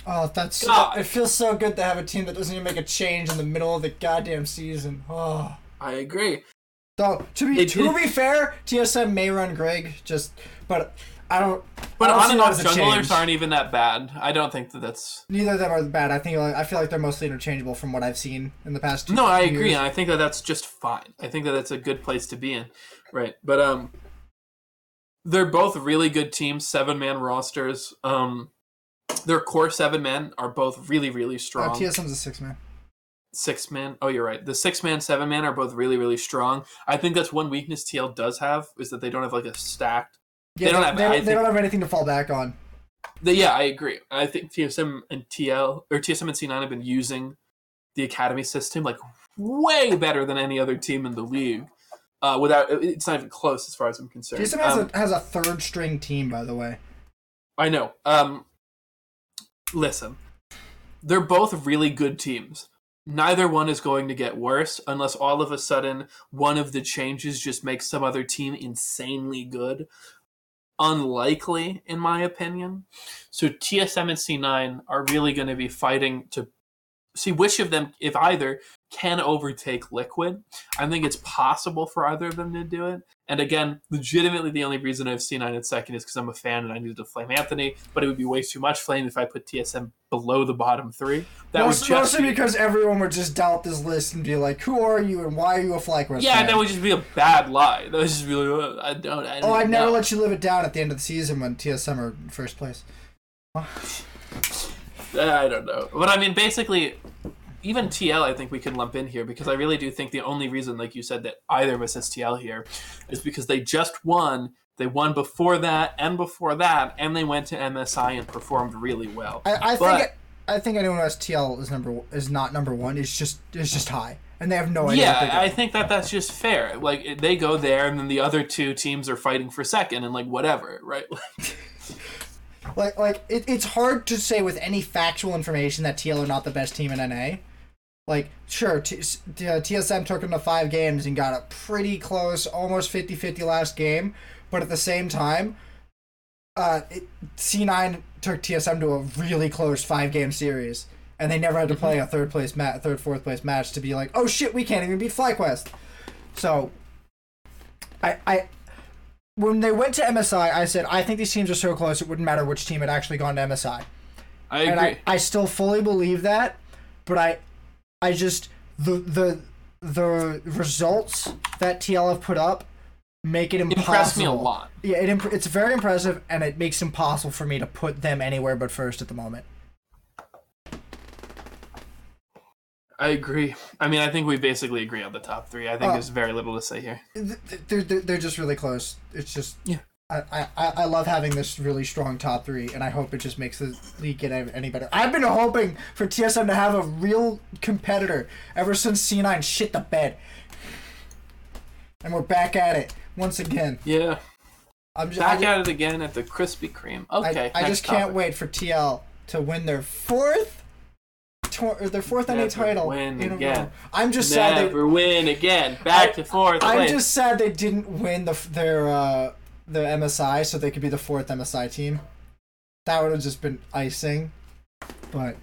Oh, that's God. it feels so good to have a team that doesn't even make a change in the middle of the goddamn season. Oh. I agree. So to be They to did- be fair, TSM may run Grig, just but I don't. But I don't on and off aren't even that bad. I don't think that that's. Neither of them are bad. I think I feel like they're mostly interchangeable from what I've seen in the past. Two No, I years. agree, and I think that that's just fine. I think that that's a good place to be in, right? But um, they're both really good teams, seven man rosters. Um, their core seven men are both really, really Uh, strong. TSM's a six man. six man. Oh, you're right. The six man, seven man are both really, really strong. I think that's one weakness TL does have is that they don't have like a stacked. Yeah, They don't have- They, I they don't have anything to fall back on. The, yeah, I agree. I think TSM and TL or TSM and C9 have been using the academy system like way better than any other team in the league. Uh, without it's not even close as far as I'm concerned. TSM has Um, a has a third string team, by the way. I know. Um, listen, they're both really good teams. Neither one is going to get worse unless all of a sudden one of the changes just makes some other team insanely good. Unlikely, in my opinion. So TSM and C9 are really going to be fighting to see which of them, if either, can overtake Liquid. I think it's possible for either of them to do it. And again, legitimately, the only reason I have C9 in second is because I'm a fan and I needed to flame Anthony. But it would be way too much flame if I put TSM below the bottom three. That Most, would just mostly be, because everyone would just doubt this list and be like, "Who are you and why are you a FlyQuest yeah, fan?" that would just be a bad lie. That would just be like, "Oh, I don't. I oh, I'd don't never let you live it down at the end of the season when TSM are in first place. I don't know. But I mean, basically, even TL, I think we can lump in here because I really do think the only reason, like you said, that either of us is TL here is because they just won. They won before that and before that, and they went to MSI and performed really well. I, I But- think I think anyone who has TL is number is not number one. Is just is just high, and they have no idea. yeah, I think that that's just fair. Like they go there, and then the other two teams are fighting for second, and like whatever, right? [laughs] like like it, it's hard to say with any factual information that TL are not the best team in NA. Like sure, T- S- T- uh, TSM took them to five games and got a pretty close, almost 50-50 last game, but at the same time, uh, it, C9 took TSM to a really close five game series, and they never had to play a third place match, third fourth place match to be like, oh shit, we can't even beat FlyQuest. So, I I when they went to MSI, I said I think these teams are so close it wouldn't matter which team had actually gone to MSI, I and agree. I, I still fully believe that, but I I just the the the results that TL have put up make it impossible. Impressed me a lot. Yeah, it imp- it's very impressive, and it makes it impossible for me to put them anywhere but first at the moment. I agree. I mean, I think we basically agree on the top three. I think Uh, there's very little to say here. Th- th- They're, they're, they're just really close. It's just Yeah. I, I, I love having this really strong top three, and I hope it just makes the league get any better. I've been hoping for TSM to have a real competitor ever since C9 shit the bed, and we're back at it once again. Yeah. I'm just Back I, at it again at the Krispy Kreme. Okay. I, I just can't topic. wait for TL to win their fourth. Or their fourth NA title win in a again. row. I'm just sad they Never win again. Back I- to fourth I'm place. just sad they didn't win the their uh, the MSI, so they could be the fourth MSI team. That would have just been icing, but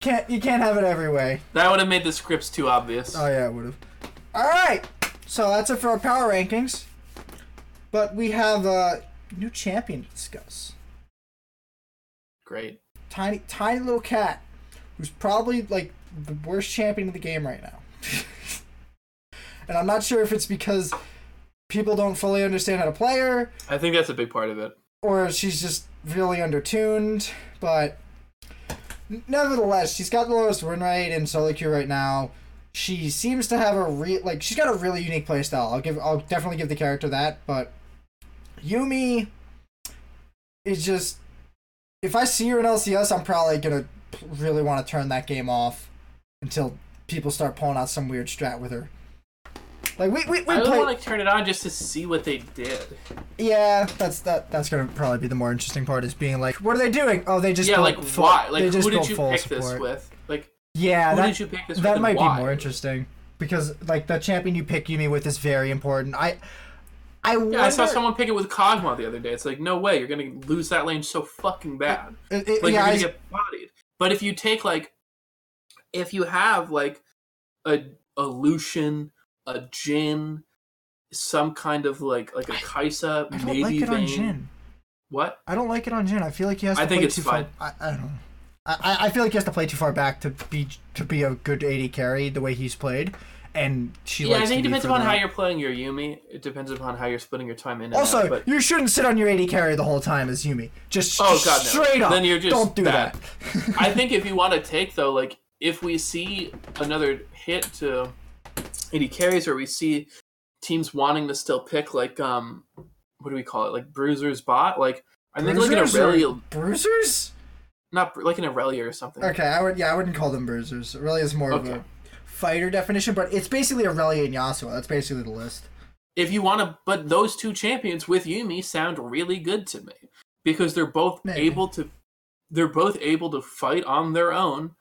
can't you can't have it every way. That would have made the scripts too obvious. Oh yeah, it would have. All right, so that's it for our power rankings. But we have a new champion to discuss. Great. Tiny, tiny little cat, who's probably like the worst champion in the game right now. [laughs] and I'm not sure if it's because people don't fully understand how to play her, I think that's a big part of it. or she's just really undertuned. But nevertheless, she's got the lowest win rate in solo queue right now. She seems to have a re like she's got a really unique playstyle. I'll give I'll definitely give the character that, but Yuumi is just if I see her in LCS, I'm probably gonna really want to turn that game off until people start pulling out some weird strat with her. Like we we, we I play, want to turn it on just to see what they did. yeah, that's that that's gonna probably be the more interesting part is being like, what are they doing? Oh, they just yeah, like full- why? Like who did you pick this with? Like Yeah, who that, did you pick this with? that might why? be more interesting because like the champion you pick Yuumi with is very important. I I Yeah, I saw someone pick it with Kog'Maw the other day. It's like, no way, you're gonna lose that lane so fucking uh, bad. It- it- Like yeah, you're gonna I- get bodied. But if you take like, if you have like a a Lucian, a Jhin, some kind of like like a Kai'Sa, I don't maybe like it on Jhin. What? I don't like it on Jhin. I feel like he has to I think play it's too fine. far. I, I don't know. I, I- I feel like he has to play too far back to be to be a good AD carry the way he's played, and she yeah, I think it depends upon how you're playing your Yuumi. It depends upon how you're splitting your time in. And Also, out, but you shouldn't sit on your AD carry the whole time as Yuumi. Just Oh, God, no. straight up. Then you're just don't do bad. that. I think [laughs] if you want to take though, like if we see another hit to AD carries, or we see teams wanting to still pick like um, what do we call it, like Bruiser's bot, like I think like an Aurelia, bruisers. not like an Aurelia or something. Okay, I would. Yeah, I wouldn't call them bruisers. Really is more of a fighter definition, but it's basically Aurelia and Yasuo. That's basically the list. If you want to, but those two champions with Yuumi sound really good to me because they're both Maybe. able to, they're both able to fight on their own.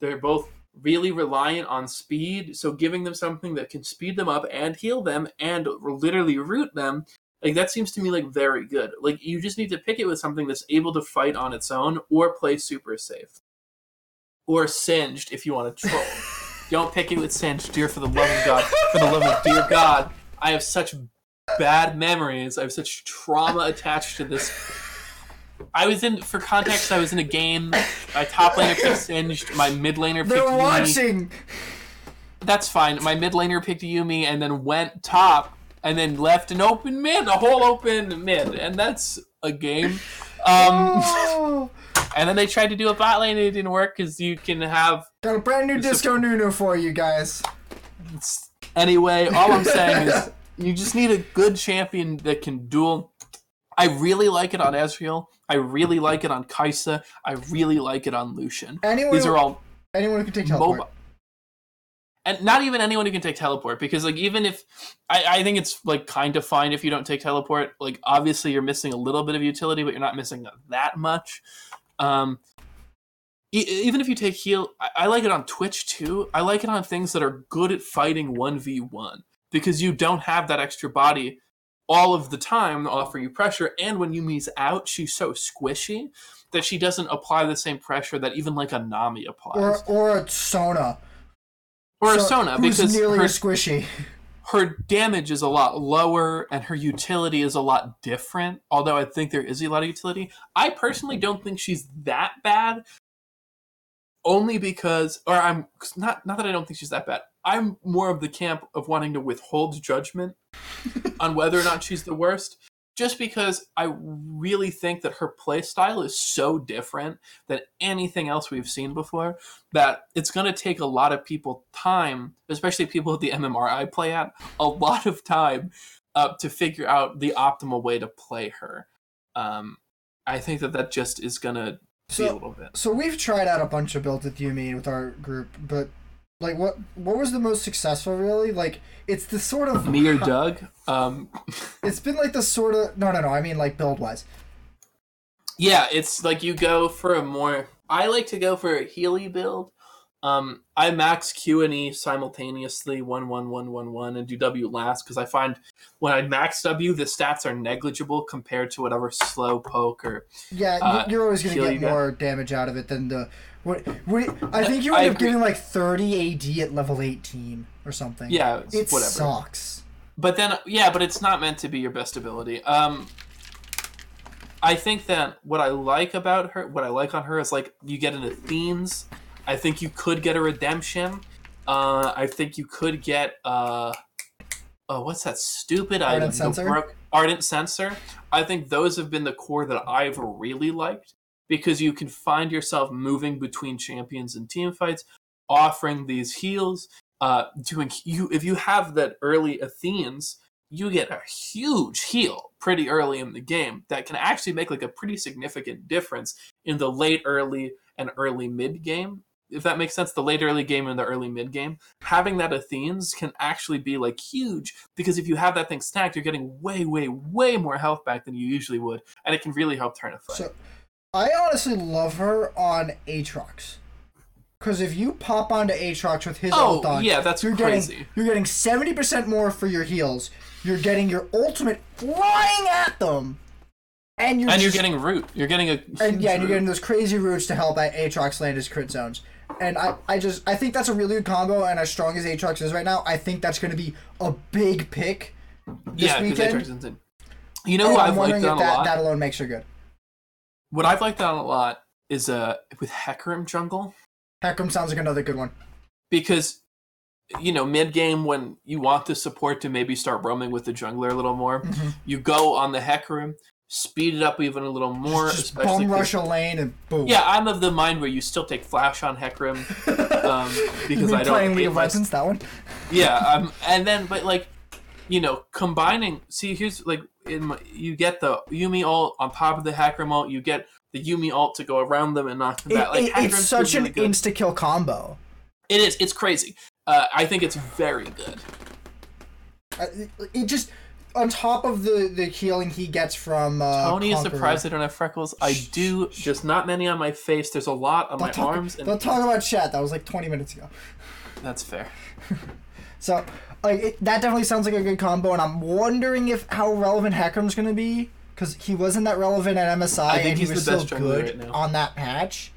They're both really reliant on speed, so giving them something that can speed them up and heal them and literally root them, like that seems to me like very good. Like you just need to pick it with something that's able to fight on its own or play super safe. Or singed if you want to [laughs] troll. Don't pick it with singed, dear for the love of God. For the love of dear God. I have such bad memories. I have such trauma attached to this. I was in, for context, I was in a game. My top laner picked Singed. My mid laner picked They're Yuumi. watching. That's fine. My mid laner picked Yuumi and then went top and then left an open mid, a whole open mid. And that's a game. Um, Oh, and then they tried to do a bot lane and it didn't work because you can have. got a brand new Disco Nunu for you guys. Anyway, all I'm saying is [laughs] you just need a good champion that can duel. I really like it on Ezreal. I really like it on Kai'Sa. I really like it on Lucian. Anyone, These are all anyone who can take teleport. mobile. And not even anyone who can take teleport, because like even if I, I think it's like kind of fine if you don't take teleport. Like obviously you're missing a little bit of utility, but you're not missing that much. Um, even if you take heal, I, I like it on Twitch too. I like it on things that are good at fighting one v one because you don't have that extra body all of the time offer you pressure. And when Yuumi's out, she's so squishy that she doesn't apply the same pressure that even like a Nami applies Or or a Sona. or a Sona because nearly her, as squishy. her damage is a lot lower and her utility is a lot different. Although I think there is a lot of utility, I personally don't think she's that bad. Only because, or I'm not not that I don't think she's that bad. I'm more of the camp of wanting to withhold judgment [laughs] on whether or not she's the worst, just because I really think that her play style is so different than anything else we've seen before that it's going to take a lot of people time, especially people at the MMR I play at, a lot of time uh, to figure out the optimal way to play her. Um, I think that that just is going to be a So little bit. so we've tried out a bunch of builds with Yuumi with our group, but like what what was the most successful really? Like it's the sort of Me or [laughs] Doug? Um, It's been like the sort of no no no. I mean like build wise. Yeah, it's like you go for a more. I like to go for a Healy build. Um, I max Q and E simultaneously, one one one one one, and do W last because I find when I max W, the stats are negligible compared to whatever slow poke or. Yeah, Uh, you're always gonna get you guys. more damage out of it than the. What, what, I think you up agree. getting like 30 AD at level 18 or something. Yeah, it's it whatever. sucks. But then, yeah, but it's not meant to be your best ability. Um, I think that what I like about her, what I like on her is like you get into themes. I think you could get a redemption. Uh, I think you could get uh, oh, what's that stupid Ardent item? Censer? broke- Ardent Censer. I think those have been the core that I've really liked. Because you can find yourself moving between champions and team fights, offering these heals. Uh, doing you if you have that early Athenes, you get a huge heal pretty early in the game that can actually make like a pretty significant difference in the late early and early mid game if that makes sense the late early game and the early mid game having that athenes can actually be like huge because if you have that thing stacked you're getting way way way more health back than you usually would and it can really help turn a fight So, I honestly love her on Aatrox. Because if you pop onto Aatrox with his oh ult on, yeah that's you're crazy getting you're getting seventy percent more for your heals. You're getting your ultimate flying at them, and you're and you're getting root you're getting a and yeah, and you're root. getting those crazy routes to help at Aatrox land his crit zones. And I, I just I think that's a really good combo. And as strong as Aatrox is right now, I think that's going to be a big pick this yeah weekend. Aatrox is insane. you know And who I'm i've wondering liked if that, lot that alone makes her good. What i've liked on a lot is uh with hecarim jungle Hecarim sounds like another good one. because you know mid game when you want the support to maybe start roaming with the jungler a little more Mm-hmm. you go on the hecarim speed it up even a little more just especially 'cause- rush a lane and boom. yeah i'm of the mind where you still take flash on hecarim [laughs] um, because i don't playing League of Legends that one. yeah um, and then but like you know combining see here's like in my, you get the Yuumi alt on top of the hecarim ult you get the Yuumi alt to go around them and knock them back like it- it's such really an good. insta kill combo. it is it's crazy uh, i think it's very good Uh, It, just on top of the the healing he gets from uh, Tony is Conqueror. surprised I don't have freckles. I do, just not many on my face. There's a lot on my Don't talk, arms, and don't talk about chat. That was like 20 minutes ago. that's fair. [laughs] So, like, it, that definitely sounds like a good combo, and I'm wondering if how relevant Hecarim's going to be because he wasn't that relevant at MSI, and he was still good right on that patch.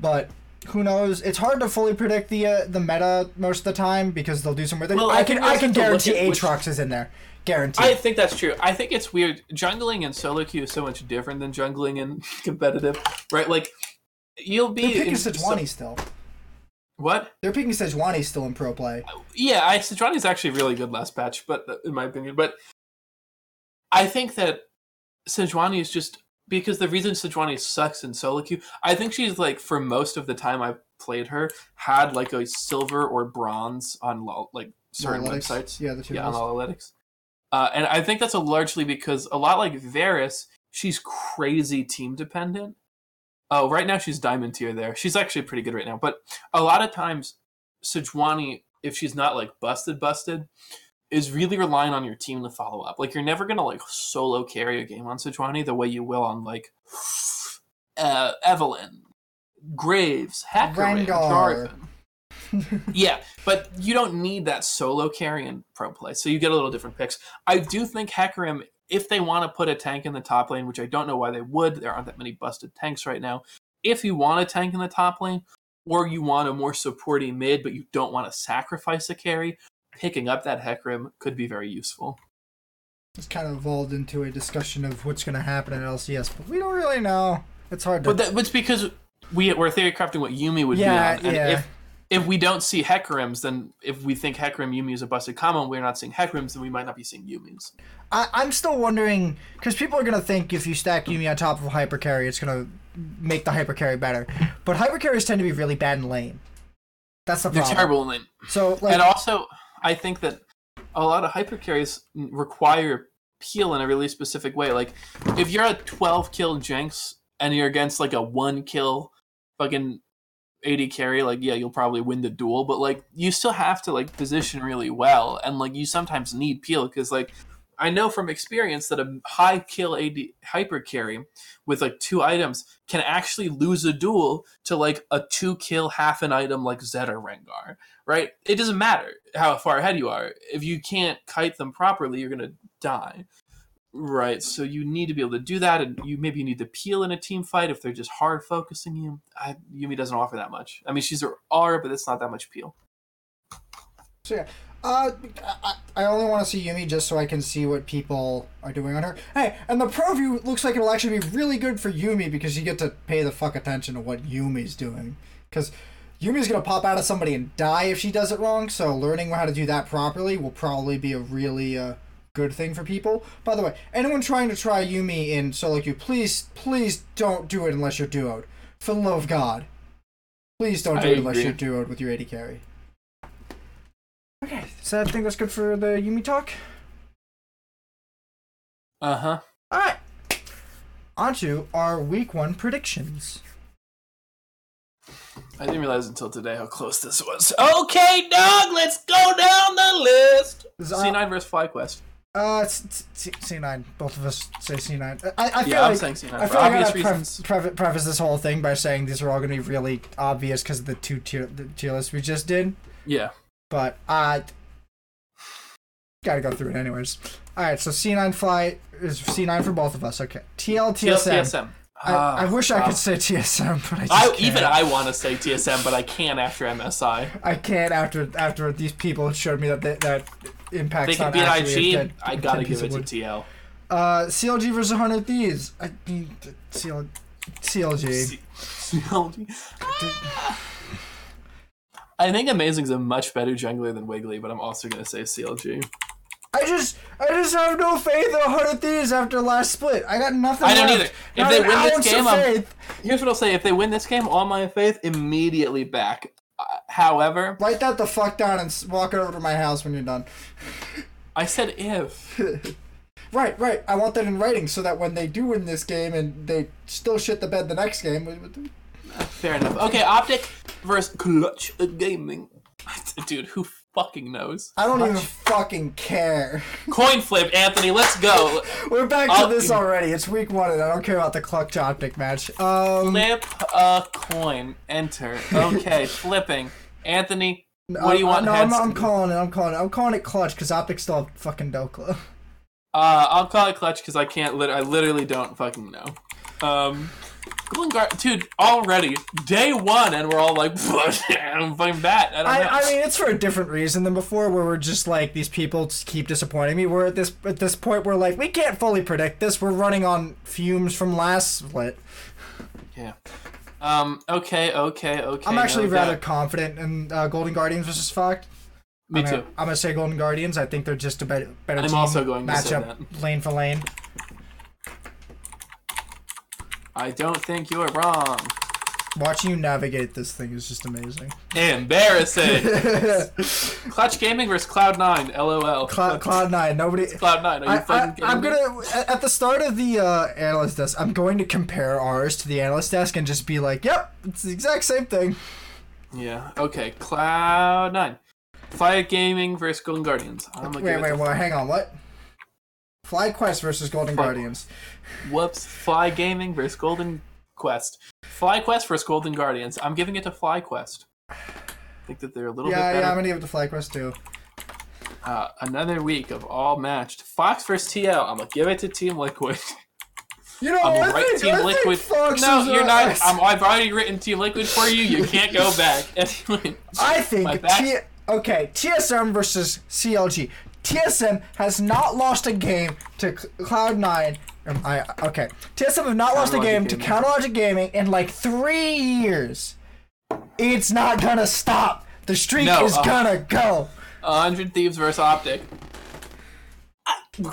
But who knows? It's hard to fully predict the uh, the meta most of the time because they'll do some weird. Well, I, I can I can have to look guarantee at which- Aatrox is in there. Guarantee. I think that's true. I think it's weird. Jungling in solo queue is so much different than jungling in [laughs] competitive, right? Like, you'll be They're picking in Sejuani still. What? They're picking Sejuani still in pro play. Yeah, I Sejuani's actually really good last patch, but uh, in my opinion, but I think that Sejuani is just because the reason Sejuani sucks in solo queue, I think she's like for most of the time I've played her had like a silver or bronze on lo- like certain Analytics. websites. Yeah, the two yeah, on analytics. Uh, and I think that's a largely because a lot like Varys, she's crazy team dependent. Oh, right now she's diamond tier there. She's actually pretty good right now. But a lot of times, Sejuani, if she's not like busted, busted, is really relying on your team to follow up. Like you're never gonna like solo carry a game on Sejuani the way you will on like [sighs] uh, Evelynn, Graves, Hecarim, Rengar. Jarvan [laughs] yeah, but you don't need that solo carry in pro play, so you get a little different picks. I do think Hecarim, if they want to put a tank in the top lane, which I don't know why they would, there aren't that many busted tanks right now. If you want a tank in the top lane, or you want a more supporting mid, but you don't want to sacrifice a carry, picking up that Hecarim could be very useful. It's kind of evolved into a discussion of what's going to happen in LCS, but we don't really know. It's hard to. But that, it's because we we're theory crafting what Yuumi would Yeah, be on, and yeah. if if we don't see Hecarims, then if we think Hecarim Yuumi is a busted combo, and we're not seeing Hecarims, then we might not be seeing Yuumis. I, I'm still wondering because people are gonna think if you stack Yuumi on top of a hyper carry, it's gonna make the hyper carry better. But hyper carries tend to be really bad in lane. That's the problem. They're terrible in lane. So like, and also, I think that a lot of hyper carries require peel in a really specific way. Like, if you're a 12 kill Jinx and you're against like a one kill fucking AD carry, like, yeah, you'll probably win the duel, but like, you still have to like position really well. And like, you sometimes need peel because, like, I know from experience that a high kill AD hyper carry with like two items can actually lose a duel to like a two kill half an item like Zed or Rengar right? It doesn't matter how far ahead you are. If you can't kite them properly, you're gonna die. Right. So you need to be able to do that, and you maybe need to peel in a team fight if they're just hard focusing you. I, Yuumi doesn't offer that much. I mean, she's her R, but it's not that much peel. so yeah. Uh, I, I only want to see Yuumi just so I can see what people are doing on her. Hey, and the pro view looks like it'll actually be really good for Yuumi because you get to pay the fuck attention to what Yuumi's doing. Because Yuumi's gonna pop out of somebody and die if she does it wrong. So learning how to do that properly will probably be a really uh, good thing for people. By the way, anyone trying to try Yuumi in solo queue, please, please don't do it unless you're duoed. For the love of God. Please don't do I it unless agree. you're duoed with your AD carry. Okay, so I think that's good for the Yuumi talk. Uh huh. Alright. On to our week one predictions. I didn't realize until today how close this was. Okay, dog, let's go down the list. This is, uh, C9 versus FlyQuest. Uh, it's, it's, C- C9. Both of us say C9. I, I feel Yeah, I'm like saying C9 I feel like I obvious gotta pref- reasons. pref- preface this whole thing by saying these are all going to be really obvious because of the two tier, the tier lists we just did. Yeah. But I gotta go through it anyways. All right, so C9 fly is C9 for both of us. Okay, TL TSM. I, I wish I Ah, could say TSM, but I just I, can't. even I want to say TSM, but I can't after MSI. I can't after after these people showed me that they, that impact's They can beat a IG. dead- I gotta give it to. TL. Uh, CLG versus 100 Thieves. I mean, CL, CLG. C- CLG. [laughs] I think Amazing's a much better jungler than Wiggily, but I'm also gonna say CLG. I just, I just have no faith in 100 Thieves after last split. I got nothing. I don't left. either. If Not they win this game, I'm-. Here's what I'll say: If they win this game, all my faith immediately back. Uh, however, Write that the fuck down and walk it over to my house when you're done. I said if. [laughs] Right, right. I want that in writing so that when they do win this game and they still shit the bed the next game. Fair enough. Okay, Optic versus Clutch Gaming. [laughs] Dude, who fucking knows? I don't even fucking care. [laughs] Coin flip, Anthony. Let's go. We're back to I'll- this already. It's week one, and I don't care about the clutch optic match. Um, Flip a coin. Enter. [laughs] Okay, flipping. Anthony, what do you want No, heads I'm, to I'm be? calling it. I'm calling it. I'm calling it clutch because optic still have fucking Dokla. Uh, I'll call it clutch because I can't. Lit- I literally don't fucking know. Um, Golden Guard, dude. Already day one, and we're all like, [laughs] I'm fucking bat. I don't know. I, I mean, it's for a different reason than before, where we're just like these people keep disappointing me. We're at this at this point, we're like, we can't fully predict this. We're running on fumes from last split. yeah. Um. Okay. Okay. Okay. I'm actually no rather confident in uh, Golden Guardians versus Fucked. Me I'm too. Gonna, I'm gonna say Golden Guardians. I think they're just a better, better I'm team. also going to say matchup lane for lane. I don't think you're wrong. Watching you navigate this thing is just amazing. Embarrassing. [laughs] Clutch Gaming versus Cloud Nine. LOL. Cloud, Cloud Nine. Nobody. Cloud Nine. Are you I, fucking I, I'm gonna at at the start of the uh, analyst desk. I'm going to compare ours to the analyst desk and just be like, "Yep, it's the exact same thing." Yeah. Okay. Cloud Nine. Fire Gaming versus Golden Guardians. I'm Wait, wait, wait. Hang on. What? Fly Quest versus Golden Fly- Guardians. Whoops. Fly Gaming versus Golden Quest. Fly Quest versus Golden Guardians. I'm giving it to Fly Quest. I think that they're a little Yeah, bit better. yeah. I'm gonna give it to Fly Quest too. Uh, another week of all matched. Fox versus TL. I'm gonna give it to Team Liquid. [laughs] You know, I'm I gonna write think, Team I Liquid. Fox no, you're not. I'm, I've already written Team Liquid for you. You can't go back. [laughs] Anyway, I think T- okay, TSM versus CLG. TSM has not lost a game to Cloud9. Um, I, okay, TSM have not lost a game to. Counterlogic Gaming in like three years. It's not gonna stop. The streak No, is uh, gonna go. 100 Thieves versus Optic. [laughs]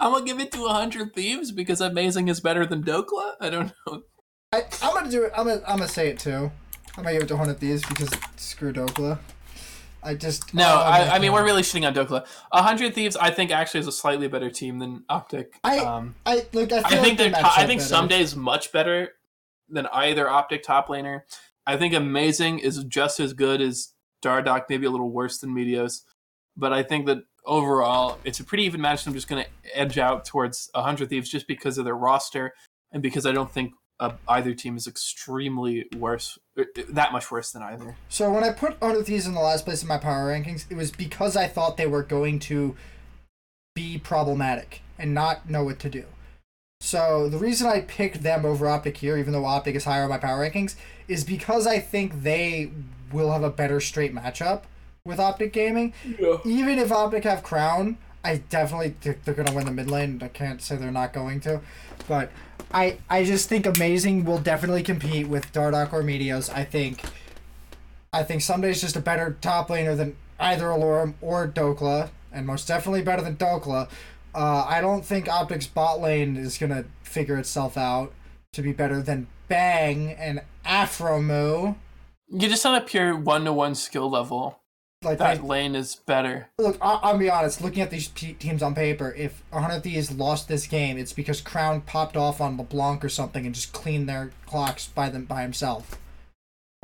I'm gonna give it to 100 Thieves because Amazing is better than Dokla. I don't know. I, I'm gonna do it. I'm gonna, I'm gonna say it too. I'm gonna give it to one Thieves because screw Dokla. I just No, oh, I, I mean we're really shitting on Dokla. 100 Thieves, I think actually is a slightly better team than Optic. I- um, I look. I, I think like they're. I think better. Ssumday's much better than either Optic top laner. I think Amazing is just as good as Dardoch, maybe a little worse than Meteos. But I think that overall, it's a pretty even match. I'm just going to edge out towards 100 Thieves just because of their roster and because I don't think uh, either team is extremely worse, uh, that much worse than either. So when I put Art of Thieves in the last place in my power rankings, it was because I thought they were going to be problematic and not know what to do. So the reason I picked them over Optic here, even though Optic is higher on my power rankings, is because I think they will have a better straight matchup with Optic Gaming. Yeah. Even if Optic have Crown, I definitely think they're to win the mid lane. I can't say they're not going to, but I I just think Amazing will definitely compete with Dardoch or Meteos. I think I think Ssumday's just a better top laner than either Alorum or Dokla, and most definitely better than Dokla. Uh, I don't think Optic's bot lane is gonna figure itself out to be better than Bang and Aphromoo. You just on a pure one to one skill level, Like that lane is better. look, I- I'll be honest. Looking at these te- teams on paper, if 100 Thieves lost this game, it's because Crown popped off on LeBlanc or something and just cleaned their clocks by them by himself.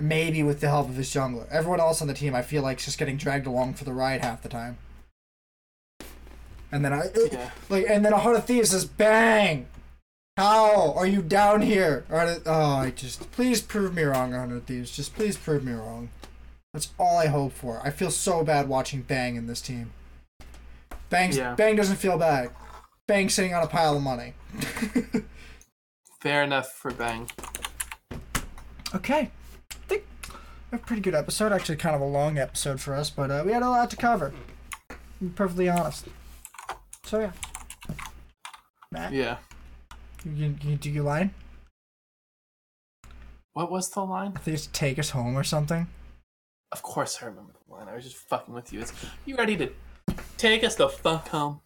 Maybe with the help of his jungler. Everyone else on the team, I feel like, is just getting dragged along for the ride half the time. And then I Yeah. like, and then 100 Thieves says, "Bang! How are you down here?" Oh, I just please prove me wrong, 100 Thieves. Just please prove me wrong. That's all I hope for. I feel so bad watching Bang in this team. Bang's, Yeah. Bang doesn't feel bad. Bang sitting on a pile of money. [laughs] Fair enough for Bang. okay. I think a pretty good episode. Actually, kind of a long episode for us, but uh, we had a lot to cover. To be perfectly honest. So, yeah. Matt, Yeah. you, you, you do your line? What was the line? I think it's take us home or something. Of course I remember the line. I was just fucking with you. It's, you ready to take us the fuck home?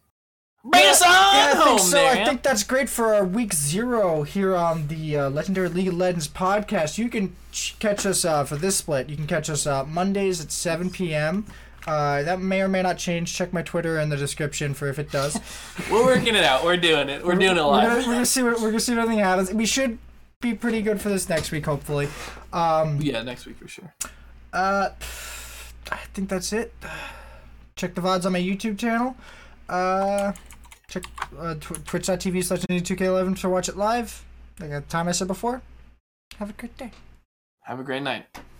Bring us on Yeah, I home think so. there. I think that's great for our week zero here on the uh, Legendary League of Legends podcast. You can ch- catch us uh, for this split. You can catch us uh, Mondays at 7 p.m. Uh, that may or may not change. Check my Twitter in the description for if it does. [laughs] We're working it out. We're doing it. We're doing it We're gonna, we're gonna see what we're gonna see what anything happens. We should be pretty good for this next week, hopefully. Um, Yeah, next week for sure. Uh, I think that's it. Check the VODs on my YouTube channel. Uh, check uh, tw- twitch.tv slash 2K11 to watch it live. Like the time I said before. Have a great day. Have a great night.